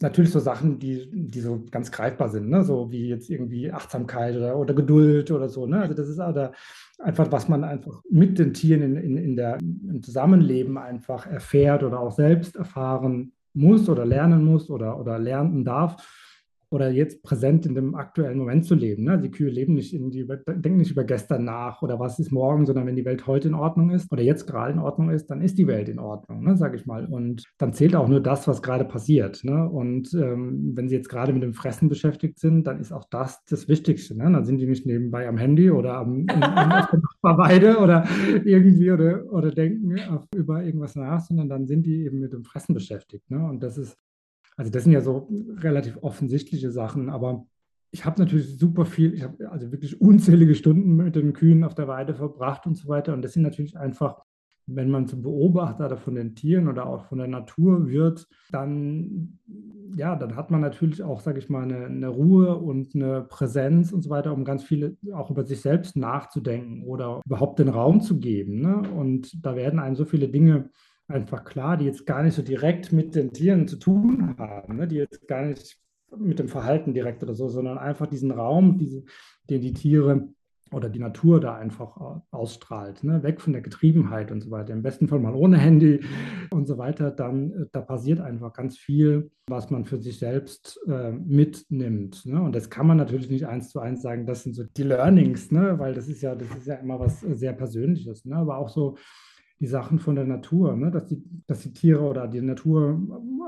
S2: natürlich so Sachen, die, die so ganz greifbar sind, ne? so wie jetzt irgendwie Achtsamkeit oder, oder Geduld oder so. Ne? Also das ist oder einfach, was man einfach mit den Tieren in, in, in der, im Zusammenleben einfach erfährt oder auch selbst erfahren muss oder lernen muss oder, oder lernen darf oder jetzt präsent in dem aktuellen Moment zu leben. Ne? Die Kühe leben nicht in die, denken nicht über gestern nach oder was ist morgen, sondern wenn die Welt heute in Ordnung ist oder jetzt gerade in Ordnung ist, dann ist die Welt in Ordnung, ne? sage ich mal. Und dann zählt auch nur das, was gerade passiert. Ne? Und ähm, wenn sie jetzt gerade mit dem Fressen beschäftigt sind, dann ist auch das das Wichtigste. Ne? Dann sind die nicht nebenbei am Handy oder am, auf der Nachbarweide oder irgendwie oder, oder denken auf, über irgendwas nach, sondern dann sind die eben mit dem Fressen beschäftigt. Ne? Und das ist also das sind ja so relativ offensichtliche Sachen, aber ich habe natürlich super viel, ich habe also wirklich unzählige Stunden mit den Kühen auf der Weide verbracht und so weiter. Und das sind natürlich einfach, wenn man zum Beobachter von den Tieren oder auch von der Natur wird, dann, ja, dann hat man natürlich auch, sage ich mal, eine, eine, Ruhe und eine Präsenz und so weiter, um ganz viele auch über sich selbst nachzudenken oder überhaupt den Raum zu geben. Ne? Und da werden einem so viele Dinge einfach klar, die jetzt gar nicht so direkt mit den Tieren zu tun haben, ne? die jetzt gar nicht mit dem Verhalten direkt oder so, sondern einfach diesen Raum, diese, den die Tiere oder die Natur da einfach ausstrahlt, ne? weg von der Getriebenheit und so weiter. Im besten Fall mal ohne Handy und so weiter. Dann äh, da passiert einfach ganz viel, was man für sich selbst äh, mitnimmt. Ne? Und das kann man natürlich nicht eins zu eins sagen. Das sind so die Learnings, ne? weil das ist ja das ist ja immer was sehr Persönliches. Ne? Aber auch so die Sachen von der Natur, ne? dass, die, dass die Tiere oder die Natur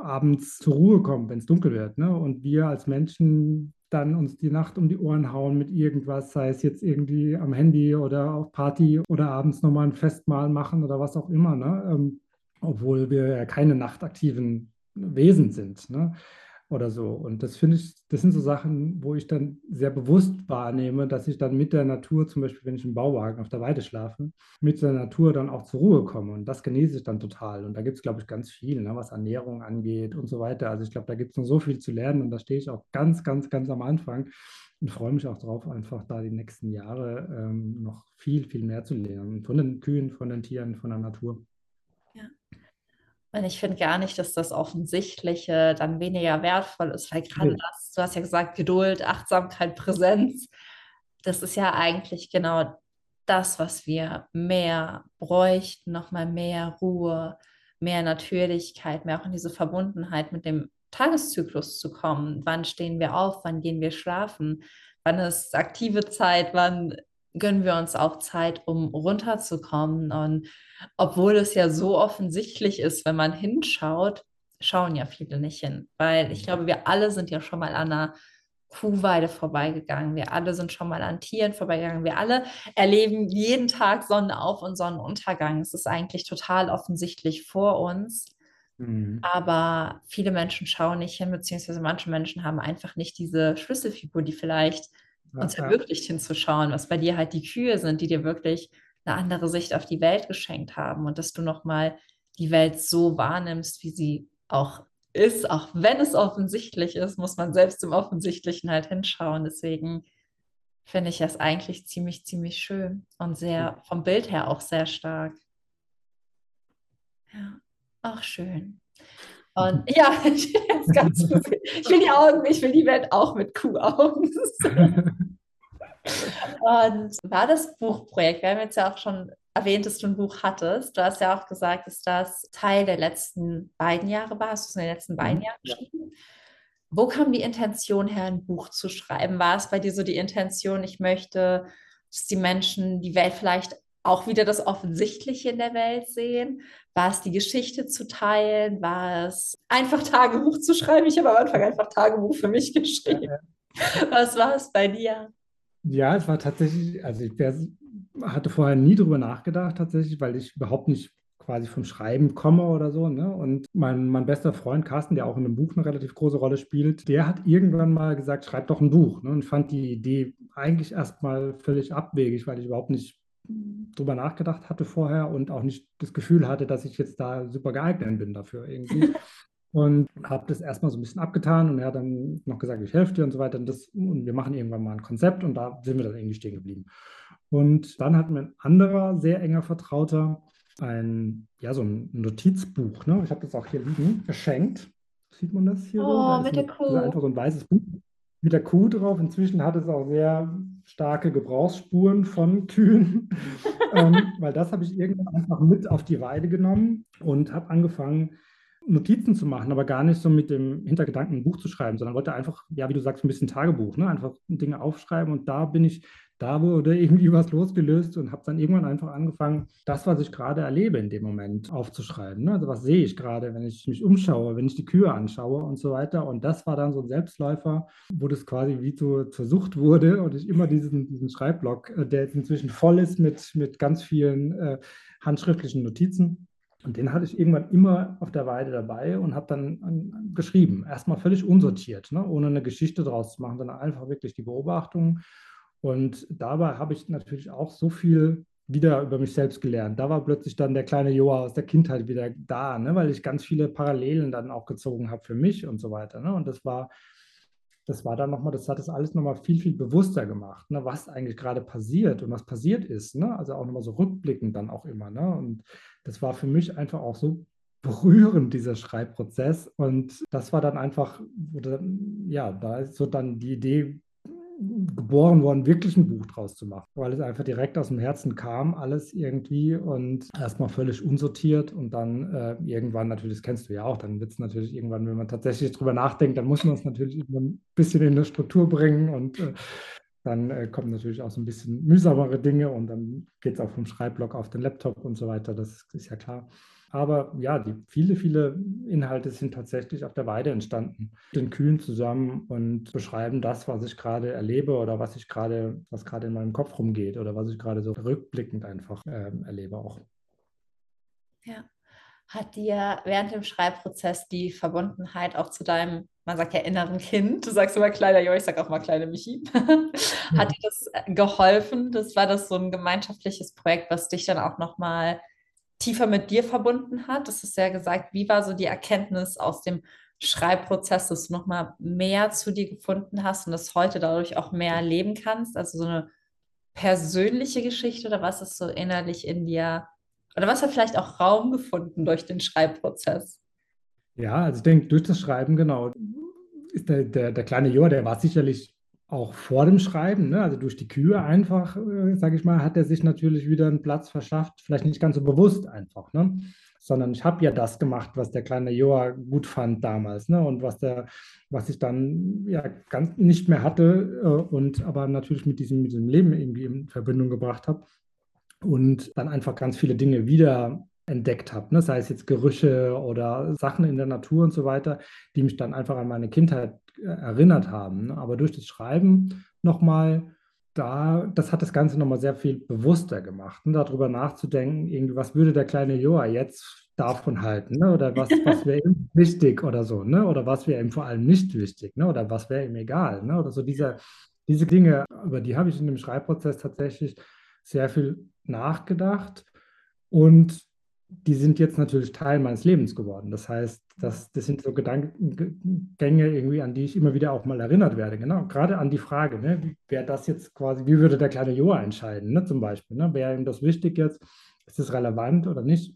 S2: abends zur Ruhe kommen, wenn es dunkel wird. Ne? Und wir als Menschen dann uns die Nacht um die Ohren hauen mit irgendwas, sei es jetzt irgendwie am Handy oder auf Party oder abends nochmal ein Festmahl machen oder was auch immer. Ne? Ähm, obwohl wir ja keine nachtaktiven Wesen sind. Ne? Oder so. Und das finde ich, das sind so Sachen, wo ich dann sehr bewusst wahrnehme, dass ich dann mit der Natur, zum Beispiel wenn ich im Bauwagen auf der Weide schlafe, mit der Natur dann auch zur Ruhe komme. Und das genieße ich dann total. Und da gibt es, glaube ich, ganz viel, ne, was Ernährung angeht und so weiter. Also ich glaube, da gibt es noch so viel zu lernen und da stehe ich auch ganz, ganz, ganz am Anfang und freue mich auch darauf, einfach da die nächsten Jahre ähm, noch viel, viel mehr zu lernen. Von den Kühen, von den Tieren, von der Natur.
S1: Und ich finde gar nicht, dass das Offensichtliche dann weniger wertvoll ist, weil gerade das, du hast ja gesagt, Geduld, Achtsamkeit, Präsenz, das ist ja eigentlich genau das, was wir mehr bräuchten, nochmal mehr Ruhe, mehr Natürlichkeit, mehr auch in diese Verbundenheit mit dem Tageszyklus zu kommen. Wann stehen wir auf? Wann gehen wir schlafen? Wann ist aktive Zeit? Wann gönnen wir uns auch Zeit, um runterzukommen. Und obwohl es ja so offensichtlich ist, wenn man hinschaut, schauen ja viele nicht hin. Weil ich glaube, wir alle sind ja schon mal an einer Kuhweide vorbeigegangen. Wir alle sind schon mal an Tieren vorbeigegangen. Wir alle erleben jeden Tag Sonnenauf- und Sonnenuntergang. Es ist eigentlich total offensichtlich vor uns. Mhm. Aber viele Menschen schauen nicht hin, beziehungsweise manche Menschen haben einfach nicht diese Schlüsselfigur, die vielleicht uns ja, ermöglicht hinzuschauen, was bei dir halt die Kühe sind, die dir wirklich eine andere Sicht auf die Welt geschenkt haben und dass du nochmal die Welt so wahrnimmst, wie sie auch ist, auch wenn es offensichtlich ist, muss man selbst im Offensichtlichen halt hinschauen. Deswegen finde ich das eigentlich ziemlich, ziemlich schön und sehr vom Bild her auch sehr stark. Ja, auch schön. Und ja, ich will die Augen, ich will die Welt auch mit Kuhaugen. Und war das Buchprojekt, wir haben jetzt ja auch schon erwähnt, dass du ein Buch hattest. Du hast ja auch gesagt, dass das Teil der letzten beiden Jahre war. Hast du es in den letzten beiden mhm. Jahren geschrieben? Wo kam die Intention her, ein Buch zu schreiben? War es bei dir so die Intention, ich möchte, dass die Menschen die Welt vielleicht auch wieder das Offensichtliche in der Welt sehen? War es die Geschichte zu teilen? War es einfach Tagebuch zu schreiben? Ich habe am Anfang einfach Tagebuch für mich geschrieben. Was war es bei dir?
S2: Ja, es war tatsächlich, also ich wär, hatte vorher nie drüber nachgedacht tatsächlich, weil ich überhaupt nicht quasi vom Schreiben komme oder so. Ne? Und mein, mein bester Freund Carsten, der auch in einem Buch eine relativ große Rolle spielt, der hat irgendwann mal gesagt, schreib doch ein Buch. Ne? Und fand die Idee eigentlich erstmal völlig abwegig, weil ich überhaupt nicht drüber nachgedacht hatte vorher und auch nicht das Gefühl hatte, dass ich jetzt da super geeignet bin dafür irgendwie. und habe das erstmal so ein bisschen abgetan und er hat dann noch gesagt, ich helfe dir und so weiter und, das, und wir machen irgendwann mal ein Konzept und da sind wir dann irgendwie stehen geblieben. Und dann hat mir ein anderer sehr enger Vertrauter ein, ja, so ein Notizbuch, ne? ich habe das auch hier liegen, geschenkt. Sieht man das hier?
S1: Oh, so? mit der Kuh.
S2: Einfach so ein weißes Buch mit der Kuh drauf. Inzwischen hat es auch sehr starke Gebrauchsspuren von Kühen, ähm, weil das habe ich irgendwann einfach mit auf die Weide genommen und habe angefangen, Notizen zu machen, aber gar nicht so mit dem Hintergedanken ein Buch zu schreiben, sondern wollte einfach, ja, wie du sagst, ein bisschen Tagebuch, ne? einfach Dinge aufschreiben und da bin ich, da wurde irgendwie was losgelöst und habe dann irgendwann einfach angefangen, das, was ich gerade erlebe in dem Moment aufzuschreiben. Ne? Also was sehe ich gerade, wenn ich mich umschaue, wenn ich die Kühe anschaue und so weiter. Und das war dann so ein Selbstläufer, wo das quasi wie zu, zur Sucht wurde und ich immer diesen, diesen Schreibblock, äh, der jetzt inzwischen voll ist mit, mit ganz vielen äh, handschriftlichen Notizen und den hatte ich irgendwann immer auf der Weide dabei und habe dann geschrieben. Erstmal völlig unsortiert, ne? ohne eine Geschichte draus zu machen, sondern einfach wirklich die Beobachtung. Und dabei habe ich natürlich auch so viel wieder über mich selbst gelernt. Da war plötzlich dann der kleine Joa aus der Kindheit wieder da, ne? weil ich ganz viele Parallelen dann auch gezogen habe für mich und so weiter. Ne? Und das war, das war dann nochmal, das hat das alles nochmal viel, viel bewusster gemacht, ne? was eigentlich gerade passiert und was passiert ist. Ne? Also auch nochmal so rückblickend dann auch immer. Ne? Und das war für mich einfach auch so berührend, dieser Schreibprozess. Und das war dann einfach, ja, da ist so dann die Idee geboren worden, wirklich ein Buch draus zu machen, weil es einfach direkt aus dem Herzen kam, alles irgendwie und erstmal völlig unsortiert und dann äh, irgendwann, natürlich, das kennst du ja auch, dann wird es natürlich irgendwann, wenn man tatsächlich drüber nachdenkt, dann muss man es natürlich ein bisschen in eine Struktur bringen und äh, dann äh, kommen natürlich auch so ein bisschen mühsamere Dinge und dann geht es auch vom Schreibblock auf den Laptop und so weiter, das ist ja klar. Aber ja, die, viele, viele Inhalte sind tatsächlich auf der Weide entstanden, mit den Kühen zusammen und beschreiben das, was ich gerade erlebe oder was ich gerade, was gerade in meinem Kopf rumgeht oder was ich gerade so rückblickend einfach äh, erlebe auch.
S1: Ja. Hat dir während dem Schreibprozess die Verbundenheit auch zu deinem, man sagt ja inneren Kind, du sagst immer kleiner Jo, ich sag auch mal kleine Michi, hat dir das äh, geholfen? Das war das so ein gemeinschaftliches Projekt, was dich dann auch nochmal tiefer mit dir verbunden hat? Das ist ja gesagt, wie war so die Erkenntnis aus dem Schreibprozess, dass du nochmal mehr zu dir gefunden hast und das heute dadurch auch mehr erleben kannst? Also so eine persönliche Geschichte oder was ist so innerlich in dir oder was hat vielleicht auch Raum gefunden durch den Schreibprozess?
S2: Ja, also ich denke, durch das Schreiben, genau, ist der, der, der kleine Joa, der war sicherlich auch vor dem Schreiben, ne? also durch die Kühe einfach, äh, sage ich mal, hat er sich natürlich wieder einen Platz verschafft, vielleicht nicht ganz so bewusst einfach, ne? sondern ich habe ja das gemacht, was der kleine Joa gut fand damals ne? und was, der, was ich dann ja ganz nicht mehr hatte äh, und aber natürlich mit diesem, mit diesem Leben irgendwie in Verbindung gebracht habe und dann einfach ganz viele Dinge wieder entdeckt habe, ne? sei es jetzt Gerüche oder Sachen in der Natur und so weiter, die mich dann einfach an meine Kindheit erinnert haben. Ne? Aber durch das Schreiben nochmal, da, das hat das Ganze nochmal sehr viel bewusster gemacht, ne? darüber nachzudenken, irgendwie, was würde der kleine Joa jetzt davon halten, ne? oder was, was wäre ihm wichtig oder so, ne? oder was wäre ihm vor allem nicht wichtig, ne? oder was wäre ihm egal, ne? oder so diese, diese Dinge, über die habe ich in dem Schreibprozess tatsächlich sehr viel nachgedacht und die sind jetzt natürlich Teil meines Lebens geworden. Das heißt, das, das sind so Gedankengänge irgendwie, an die ich immer wieder auch mal erinnert werde. Genau, gerade an die Frage, ne, wer das jetzt quasi, wie würde der kleine Joa entscheiden, ne, zum Beispiel, ne, wäre ihm das wichtig jetzt, ist es relevant oder nicht?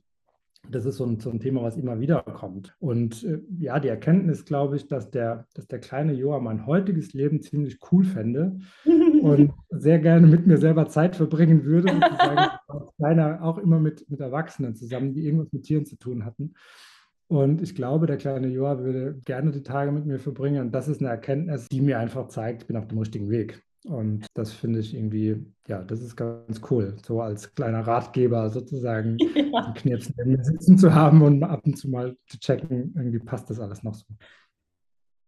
S2: Das ist so ein, so ein Thema, was immer wieder kommt. Und äh, ja, die Erkenntnis, glaube ich, dass der, dass der kleine Joa mein heutiges Leben ziemlich cool fände und sehr gerne mit mir selber Zeit verbringen würde. Kleiner auch immer mit, mit Erwachsenen zusammen, die irgendwas mit Tieren zu tun hatten. Und ich glaube, der kleine Joa würde gerne die Tage mit mir verbringen. Und das ist eine Erkenntnis, die mir einfach zeigt, ich bin auf dem richtigen Weg. Und das finde ich irgendwie, ja, das ist ganz cool, so als kleiner Ratgeber sozusagen ja. einen Knirps neben mir sitzen zu haben und ab und zu mal zu checken, irgendwie passt das alles noch so.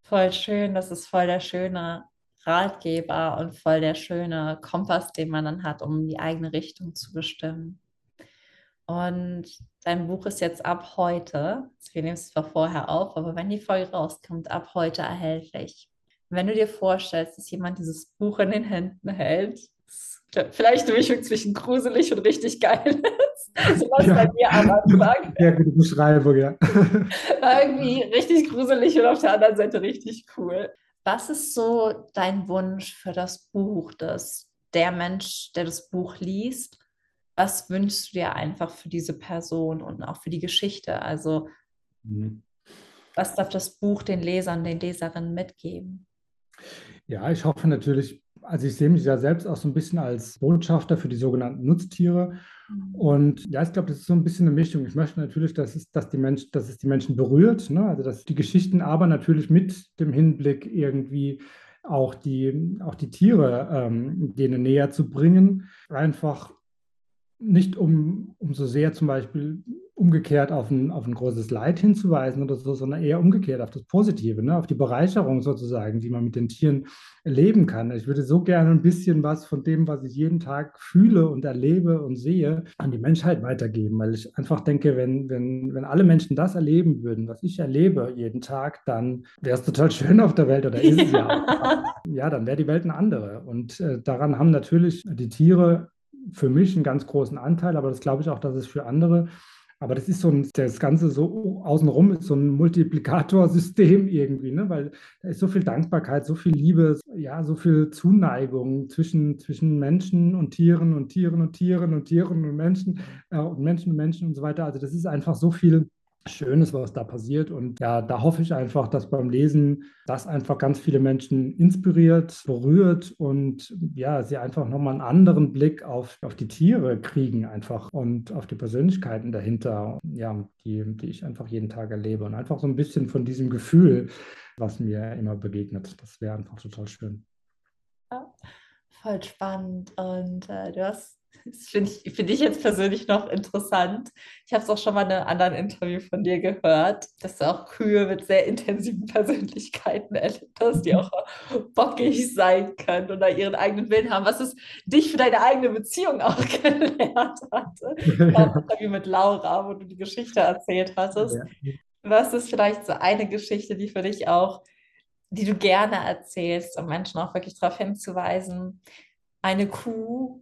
S1: Voll schön, das ist voll der schöne Ratgeber und voll der schöne Kompass, den man dann hat, um die eigene Richtung zu bestimmen. Und dein Buch ist jetzt ab heute, wir nehmen es zwar vorher auf, aber wenn die Folge rauskommt, ab heute erhältlich wenn du dir vorstellst, dass jemand dieses Buch in den Händen hält, vielleicht durch zwischen gruselig und richtig geil ist. so was ja. bei mir am Anfang.
S2: Ja, gute Beschreibung, ja.
S1: Irgendwie richtig gruselig und auf der anderen Seite richtig cool. Was ist so dein Wunsch für das Buch, dass der Mensch, der das Buch liest, was wünschst du dir einfach für diese Person und auch für die Geschichte? Also, mhm. was darf das Buch den Lesern, den Leserinnen mitgeben?
S2: Ja, ich hoffe natürlich, also ich sehe mich ja selbst auch so ein bisschen als Botschafter für die sogenannten Nutztiere. Mhm. Und ja, ich glaube, das ist so ein bisschen eine Mischung. Ich möchte natürlich, dass es, dass die Mensch, dass es die Menschen berührt, ne? also dass die Geschichten aber natürlich mit dem Hinblick irgendwie auch die, auch die Tiere ähm, denen näher zu bringen. Einfach nicht um, um so sehr zum Beispiel umgekehrt auf ein, auf ein großes Leid hinzuweisen oder so, sondern eher umgekehrt auf das Positive, ne? auf die Bereicherung sozusagen, die man mit den Tieren erleben kann. Ich würde so gerne ein bisschen was von dem, was ich jeden Tag fühle und erlebe und sehe, an die Menschheit weitergeben, weil ich einfach denke, wenn, wenn, wenn alle Menschen das erleben würden, was ich erlebe jeden Tag, dann wäre es total schön auf der Welt oder ist es ja. ja, dann wäre die Welt eine andere. Und äh, daran haben natürlich die Tiere für mich einen ganz großen Anteil, aber das glaube ich auch, dass es für andere aber das ist so ein, das Ganze so außenrum ist so ein Multiplikatorsystem irgendwie, ne? weil da ist so viel Dankbarkeit, so viel Liebe, ja, so viel Zuneigung zwischen, zwischen Menschen und Tieren und Tieren und Tieren und Tieren und Menschen äh, und Menschen und Menschen und so weiter. Also das ist einfach so viel Schönes, was da passiert. Und ja, da hoffe ich einfach, dass beim Lesen das einfach ganz viele Menschen inspiriert, berührt und ja, sie einfach nochmal einen anderen Blick auf, auf die Tiere kriegen einfach und auf die Persönlichkeiten dahinter, ja, die, die ich einfach jeden Tag erlebe. Und einfach so ein bisschen von diesem Gefühl, was mir immer begegnet. Das wäre einfach total schön.
S1: Ja, voll spannend. Und äh, du hast Das finde ich, find ich jetzt persönlich noch interessant. Ich habe es auch schon mal in einem anderen Interview von dir gehört, dass du auch Kühe mit sehr intensiven Persönlichkeiten erlebt hast, die auch bockig sein können oder ihren eigenen Willen haben, was es dich für deine eigene Beziehung auch gelernt. Das Interview mit Laura, wo du die Geschichte erzählt hattest. Was ist vielleicht so eine Geschichte, die für dich auch, die du gerne erzählst, um Menschen auch wirklich darauf hinzuweisen, eine Kuh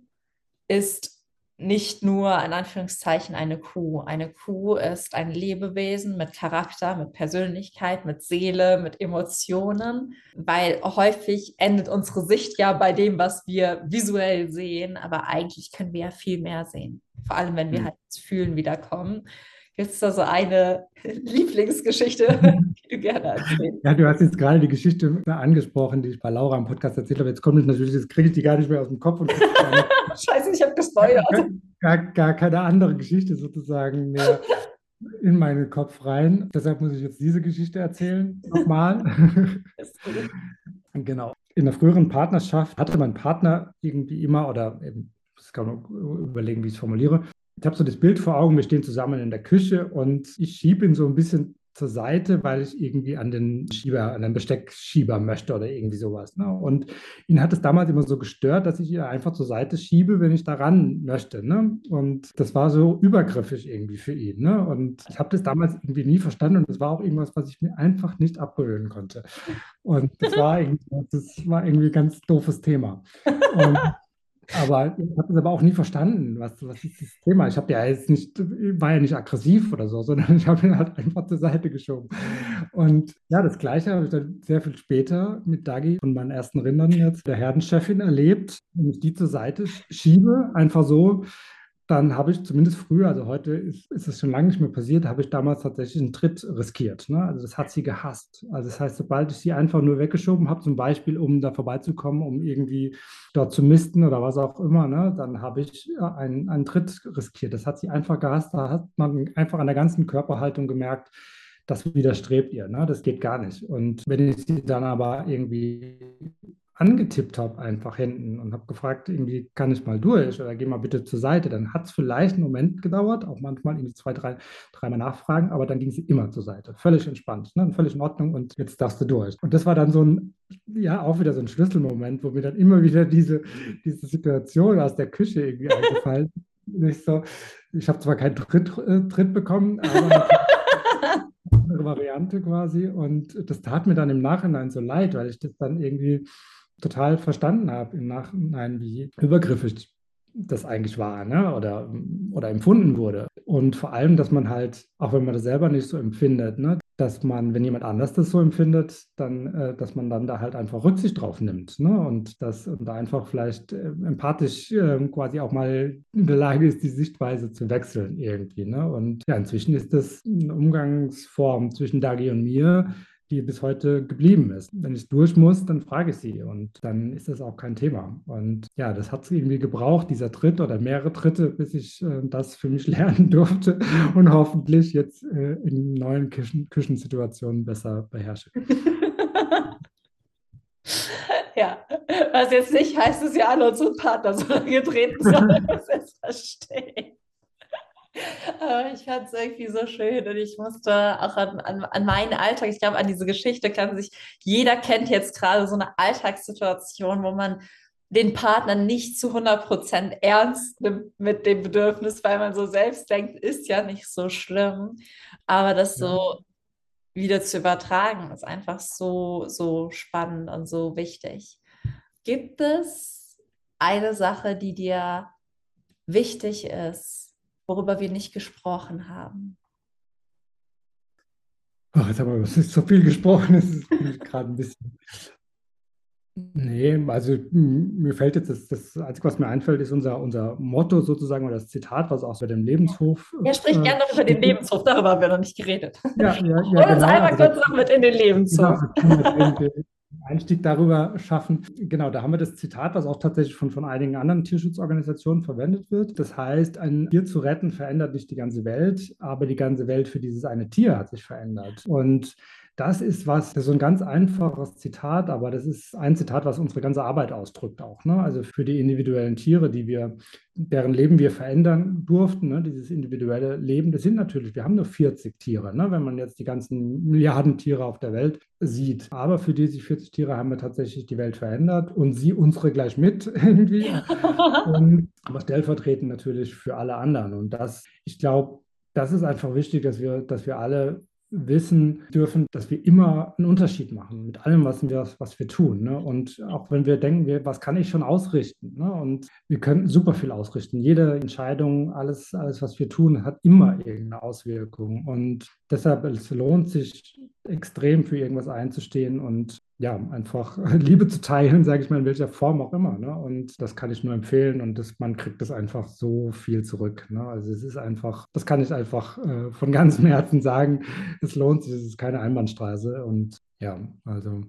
S1: ist nicht nur in Anführungszeichen eine Kuh. Eine Kuh ist ein Lebewesen mit Charakter, mit Persönlichkeit, mit Seele, mit Emotionen, weil häufig endet unsere Sicht ja bei dem, was wir visuell sehen, aber eigentlich können wir ja viel mehr sehen. Vor allem, wenn wir mhm. halt ins Fühlen wiederkommen. Gibt es da so eine Lieblingsgeschichte, die du gerne erzählst?
S2: Ja, du hast jetzt gerade die Geschichte angesprochen, die ich bei Laura im Podcast erzählt habe. Jetzt kommt natürlich, jetzt kriege ich die gar nicht mehr aus dem Kopf. Und
S1: Scheiße, ich habe gespoilert.
S2: Gar, gar keine andere Geschichte sozusagen mehr in meinen Kopf rein. Deshalb muss ich jetzt diese Geschichte erzählen, nochmal. genau. In der früheren Partnerschaft hatte mein Partner irgendwie immer, oder eben, ich kann man überlegen, wie ich es formuliere, ich habe so das Bild vor Augen, wir stehen zusammen in der Küche und ich schiebe ihn so ein bisschen zur Seite, weil ich irgendwie an den Schieber, an den Besteckschieber möchte oder irgendwie sowas. Ne? Und ihn hat es damals immer so gestört, dass ich ihn einfach zur Seite schiebe, wenn ich daran möchte. Ne? Und das war so übergriffig irgendwie für ihn. Ne? Und ich habe das damals irgendwie nie verstanden und das war auch irgendwas, was ich mir einfach nicht abgewöhnen konnte. Und das war irgendwie, das war irgendwie ein ganz doofes Thema. Und aber ich habe es aber auch nie verstanden, was, was ist das Thema. Ich habe ja jetzt nicht, war ja nicht aggressiv oder so, sondern ich habe ihn halt einfach zur Seite geschoben. Und ja, das Gleiche habe ich dann sehr viel später mit Dagi und meinen ersten Rindern jetzt, der Herdenchefin, erlebt, wenn ich die zur Seite schiebe, einfach so, dann habe ich zumindest früher, also heute ist, ist es schon lange nicht mehr passiert, habe ich damals tatsächlich einen Tritt riskiert. Ne? Also das hat sie gehasst. Also das heißt, sobald ich sie einfach nur weggeschoben habe, zum Beispiel, um da vorbeizukommen, um irgendwie dort zu misten oder was auch immer, ne? dann habe ich einen, einen Tritt riskiert. Das hat sie einfach gehasst. Da hat man einfach an der ganzen Körperhaltung gemerkt, das widerstrebt ihr. Ne? Das geht gar nicht. Und wenn ich sie dann aber irgendwie angetippt habe, einfach hinten und habe gefragt, irgendwie kann ich mal durch oder geh mal bitte zur Seite. Dann hat es vielleicht einen Moment gedauert, auch manchmal irgendwie zwei, drei, dreimal nachfragen, aber dann ging sie immer zur Seite. Völlig entspannt, ne? völlig in Ordnung und jetzt darfst du durch. Und das war dann so ein, ja, auch wieder so ein Schlüsselmoment, wo mir dann immer wieder diese, diese Situation aus der Küche irgendwie eingefallen ist. So, ich habe zwar keinen Tritt, äh, Tritt bekommen, aber Variante quasi. Und das tat mir dann im Nachhinein so leid, weil ich das dann irgendwie total verstanden habe im Nachhinein, wie übergriffig das eigentlich war ne? oder, oder empfunden wurde. Und vor allem, dass man halt, auch wenn man das selber nicht so empfindet, ne? dass man, wenn jemand anders das so empfindet, dann, äh, dass man dann da halt einfach Rücksicht drauf nimmt ne? und dass und da einfach vielleicht äh, empathisch äh, quasi auch mal in der Lage ist, die Sichtweise zu wechseln irgendwie. Ne? Und ja, inzwischen ist das eine Umgangsform zwischen Dagi und mir, die bis heute geblieben ist. Wenn ich durch muss, dann frage ich sie und dann ist das auch kein Thema. Und ja, das hat es irgendwie gebraucht, dieser Tritt oder mehrere Tritte, bis ich äh, das für mich lernen durfte und hoffentlich jetzt äh, in neuen Küchen Küchensituationen besser beherrsche.
S1: Ja, was jetzt nicht heißt, dass wir alle unsere Partner so lange treten sollen, verstehen. Aber ich fand es irgendwie so schön und ich musste auch an, an, an meinen Alltag, ich glaube, an diese Geschichte kann sich, jeder kennt jetzt gerade so eine Alltagssituation, wo man den Partner nicht zu 100% ernst nimmt mit dem Bedürfnis, weil man so selbst denkt, ist ja nicht so schlimm. Aber das so wieder zu übertragen, ist einfach so, so spannend und so wichtig. Gibt es eine Sache, die dir wichtig ist, worüber wir nicht gesprochen haben?
S2: Oh, jetzt haben wir so viel gesprochen, es ist gerade ein bisschen. Nee, also mir fällt jetzt das, das Einzige, was mir einfällt, ist unser, unser Motto sozusagen oder das Zitat, was auch bei dem Lebenshof.
S1: Ja, sprich äh, gerne noch über den Lebenshof, darüber haben wir noch nicht geredet. Ja, ja, ja, Hol uns genau, einmal also, kurz noch mit in den Lebenshof. Ja,
S2: Einstieg darüber schaffen. Genau, da haben wir das Zitat, was auch tatsächlich von, von einigen anderen Tierschutzorganisationen verwendet wird. Das heißt, ein Tier zu retten verändert nicht die ganze Welt, aber die ganze Welt für dieses eine Tier hat sich verändert. Und das ist was, das ist so ein ganz einfaches Zitat, aber das ist ein Zitat, was unsere ganze Arbeit ausdrückt auch. Ne? Also für die individuellen Tiere, die wir, deren Leben wir verändern durften, ne? dieses individuelle Leben, das sind natürlich, wir haben nur 40 Tiere, ne? wenn man jetzt die ganzen Milliarden Tiere auf der Welt sieht. Aber für diese 40 Tiere haben wir tatsächlich die Welt verändert und sie unsere gleich mit irgendwie. und, aber stellvertretend natürlich für alle anderen. Und das, ich glaube, das ist einfach wichtig, dass wir, dass wir alle wissen dürfen, dass wir immer einen Unterschied machen mit allem, was wir, was wir tun. Ne? Und auch wenn wir denken, wir, was kann ich schon ausrichten? Ne? Und wir können super viel ausrichten. Jede Entscheidung, alles, alles, was wir tun, hat immer irgendeine Auswirkung. Und deshalb es lohnt sich extrem für irgendwas einzustehen und ja, einfach Liebe zu teilen, sage ich mal, in welcher Form auch immer. Ne? Und das kann ich nur empfehlen und das, man kriegt das einfach so viel zurück. Ne? Also es ist einfach, das kann ich einfach äh, von ganzem Herzen sagen. Es lohnt sich, es ist keine Einbahnstraße und ja, also.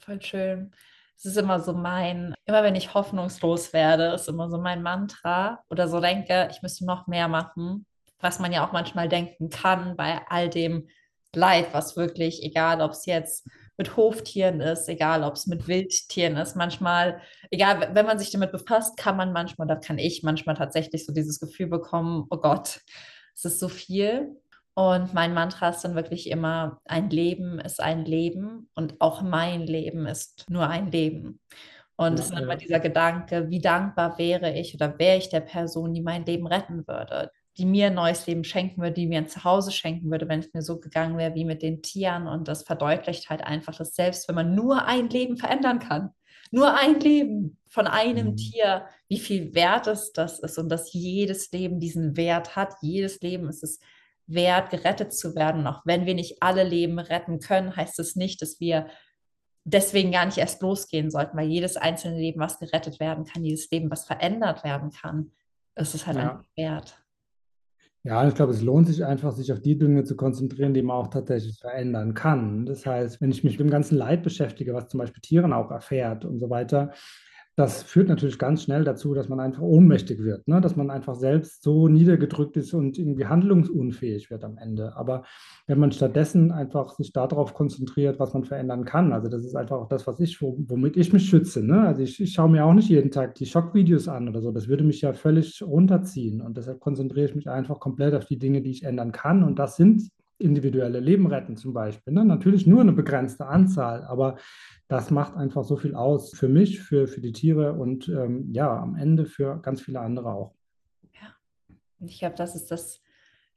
S1: Voll schön. Es ist immer so mein, immer wenn ich hoffnungslos werde, ist immer so mein Mantra oder so denke, ich müsste noch mehr machen, was man ja auch manchmal denken kann bei all dem Leid, was wirklich, egal ob es jetzt mit Hoftieren ist, egal ob es mit Wildtieren ist, manchmal, egal, wenn man sich damit befasst, kann man manchmal, da kann ich manchmal tatsächlich so dieses Gefühl bekommen, oh Gott, es ist so viel. Und mein Mantra ist dann wirklich immer, ein Leben ist ein Leben und auch mein Leben ist nur ein Leben. Und es ja, ist immer ja. dieser Gedanke, wie dankbar wäre ich oder wäre ich der Person, die mein Leben retten würde die mir ein neues Leben schenken würde, die mir ein Zuhause schenken würde, wenn es mir so gegangen wäre wie mit den Tieren. Und das verdeutlicht halt einfach, dass selbst wenn man nur ein Leben verändern kann, nur ein Leben von einem mhm. Tier, wie viel wert es das ist und dass jedes Leben diesen Wert hat. Jedes Leben ist es wert, gerettet zu werden. Und auch wenn wir nicht alle Leben retten können, heißt es das nicht, dass wir deswegen gar nicht erst losgehen sollten, weil jedes einzelne Leben, was gerettet werden kann, jedes Leben, was verändert werden kann, ist es halt ja. wert.
S2: Ja, ich glaube, es lohnt sich einfach, sich auf die Dinge zu konzentrieren, die man auch tatsächlich verändern kann. Das heißt, wenn ich mich mit dem ganzen Leid beschäftige, was zum Beispiel Tieren auch erfährt und so weiter, das führt natürlich ganz schnell dazu, dass man einfach ohnmächtig wird, ne? dass man einfach selbst so niedergedrückt ist und irgendwie handlungsunfähig wird am Ende. Aber wenn man stattdessen einfach sich darauf konzentriert, was man verändern kann, also das ist einfach auch das, was ich, womit ich mich schütze. Ne? Also ich, ich schaue mir auch nicht jeden Tag die Schockvideos an oder so. Das würde mich ja völlig runterziehen. Und deshalb konzentriere ich mich einfach komplett auf die Dinge, die ich ändern kann. Und das sind individuelle Leben retten zum Beispiel. Ne? Natürlich nur eine begrenzte Anzahl, aber das macht einfach so viel aus für mich, für, für die Tiere und ähm, ja, am Ende für ganz viele andere auch.
S1: Ja, ich glaube, das ist das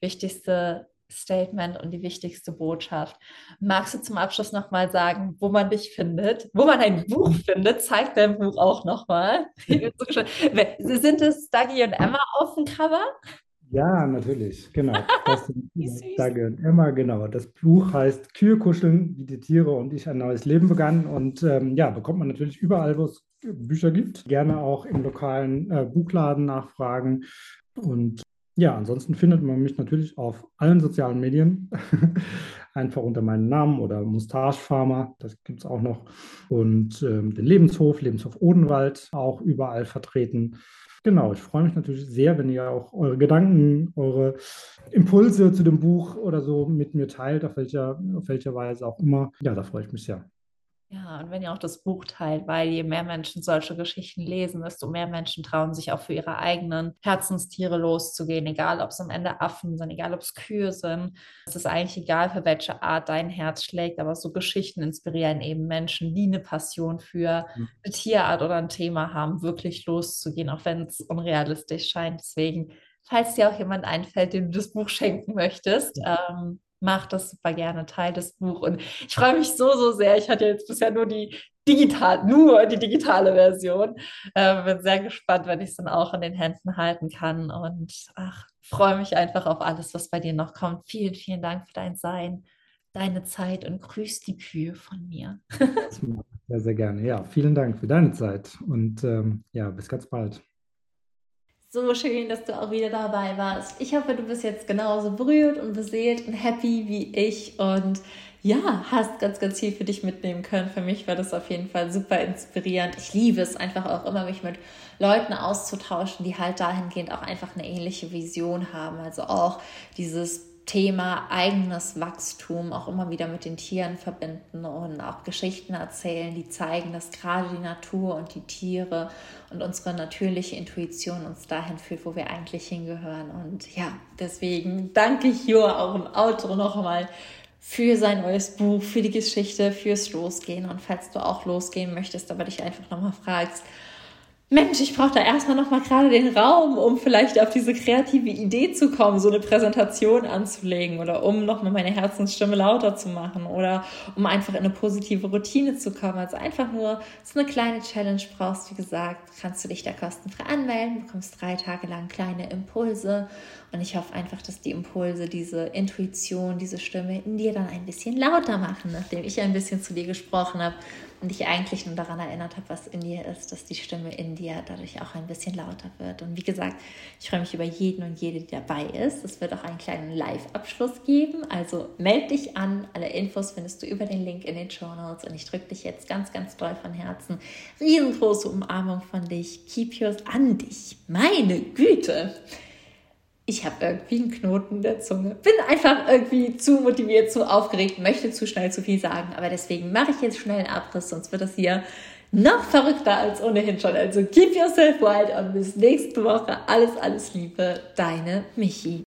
S1: wichtigste Statement und die wichtigste Botschaft. Magst du zum Abschluss nochmal sagen, wo man dich findet, wo man ein Buch findet? Zeig dein Buch auch nochmal. Sind es Dagi und Emma auf dem Cover?
S2: Ja, natürlich, genau. Das danke, Emma, genau. Das Buch heißt Kühe kuscheln, wie die Tiere und ich ein neues Leben begann. Und ähm, ja, bekommt man natürlich überall, wo es Bücher gibt. Gerne auch im lokalen äh, Buchladen nachfragen. Und ja, ansonsten findet man mich natürlich auf allen sozialen Medien. Einfach unter meinem Namen oder Mustache Farmer, das gibt es auch noch. Und ähm, den Lebenshof, Lebenshof Odenwald, auch überall vertreten. Genau, ich freue mich natürlich sehr, wenn ihr auch eure Gedanken, eure Impulse zu dem Buch oder so mit mir teilt, auf welcher, auf welcher Weise auch immer. Ja, da freue ich mich sehr.
S1: Ja, und wenn ihr auch das Buch teilt, weil je mehr Menschen solche Geschichten lesen, desto mehr Menschen trauen sich auch für ihre eigenen Herzenstiere loszugehen, egal ob es am Ende Affen sind, egal ob es Kühe sind. Es ist eigentlich egal, für welche Art dein Herz schlägt, aber so Geschichten inspirieren eben Menschen, die eine Passion für mhm. eine Tierart oder ein Thema haben, wirklich loszugehen, auch wenn es unrealistisch scheint. Deswegen, falls dir auch jemand einfällt, dem du das Buch schenken möchtest, ähm, mach das super gerne, teile das Buch. Und ich freue mich so, so sehr. Ich hatte jetzt bisher nur die digital, nur die digitale Version. Äh, bin sehr gespannt, wenn ich es dann auch in den Händen halten kann. Und ach, freue mich einfach auf alles, was bei dir noch kommt. Vielen, vielen Dank für dein Sein, deine Zeit und grüß die Kühe von mir.
S2: sehr, sehr gerne. Ja, vielen Dank für deine Zeit und ähm, ja, bis ganz bald.
S1: So schön, dass du auch wieder dabei warst. Ich hoffe, du bist jetzt genauso berührt und beseelt und happy wie ich und ja, hast ganz, ganz viel für dich mitnehmen können. Für mich war das auf jeden Fall super inspirierend. Ich liebe es einfach auch immer, mich mit Leuten auszutauschen, die halt dahingehend auch einfach eine ähnliche Vision haben. Also auch dieses Thema eigenes Wachstum auch immer wieder mit den Tieren verbinden und auch Geschichten erzählen, die zeigen, dass gerade die Natur und die Tiere und unsere natürliche Intuition uns dahin führt, wo wir eigentlich hingehören. Und ja, deswegen danke ich Jo auch im Auto noch einmal für sein neues Buch, für die Geschichte, fürs Losgehen. Und falls du auch losgehen möchtest, aber dich einfach nochmal fragst, Mensch, ich brauche da erstmal noch mal gerade den Raum, um vielleicht auf diese kreative Idee zu kommen, so eine Präsentation anzulegen oder um noch mal meine Herzensstimme lauter zu machen oder um einfach in eine positive Routine zu kommen. Also einfach nur so eine kleine Challenge brauchst, wie gesagt, kannst du dich da kostenfrei anmelden, bekommst drei Tage lang kleine Impulse und ich hoffe einfach, dass die Impulse, diese Intuition, diese Stimme in dir dann ein bisschen lauter machen, nachdem ich ein bisschen zu dir gesprochen habe und dich eigentlich nur daran erinnert habe, was in dir ist, dass die Stimme in dir dadurch auch ein bisschen lauter wird. Und wie gesagt, ich freue mich über jeden und jede, die dabei ist. Es wird auch einen kleinen Live-Abschluss geben. Also melde dich an. Alle Infos findest du über den Link in den Show Notes. Und ich drücke dich jetzt ganz, ganz doll von Herzen. Riesengroße Umarmung von dich. Keep yours an dich. Meine Güte ich habe irgendwie einen Knoten in der Zunge. Bin einfach irgendwie zu motiviert, zu aufgeregt, möchte zu schnell zu viel sagen. Aber deswegen mache ich jetzt schnell einen Abriss, sonst wird das hier noch verrückter als ohnehin schon. Also keep yourself wild und bis nächste Woche. Alles, alles Liebe, deine Michi.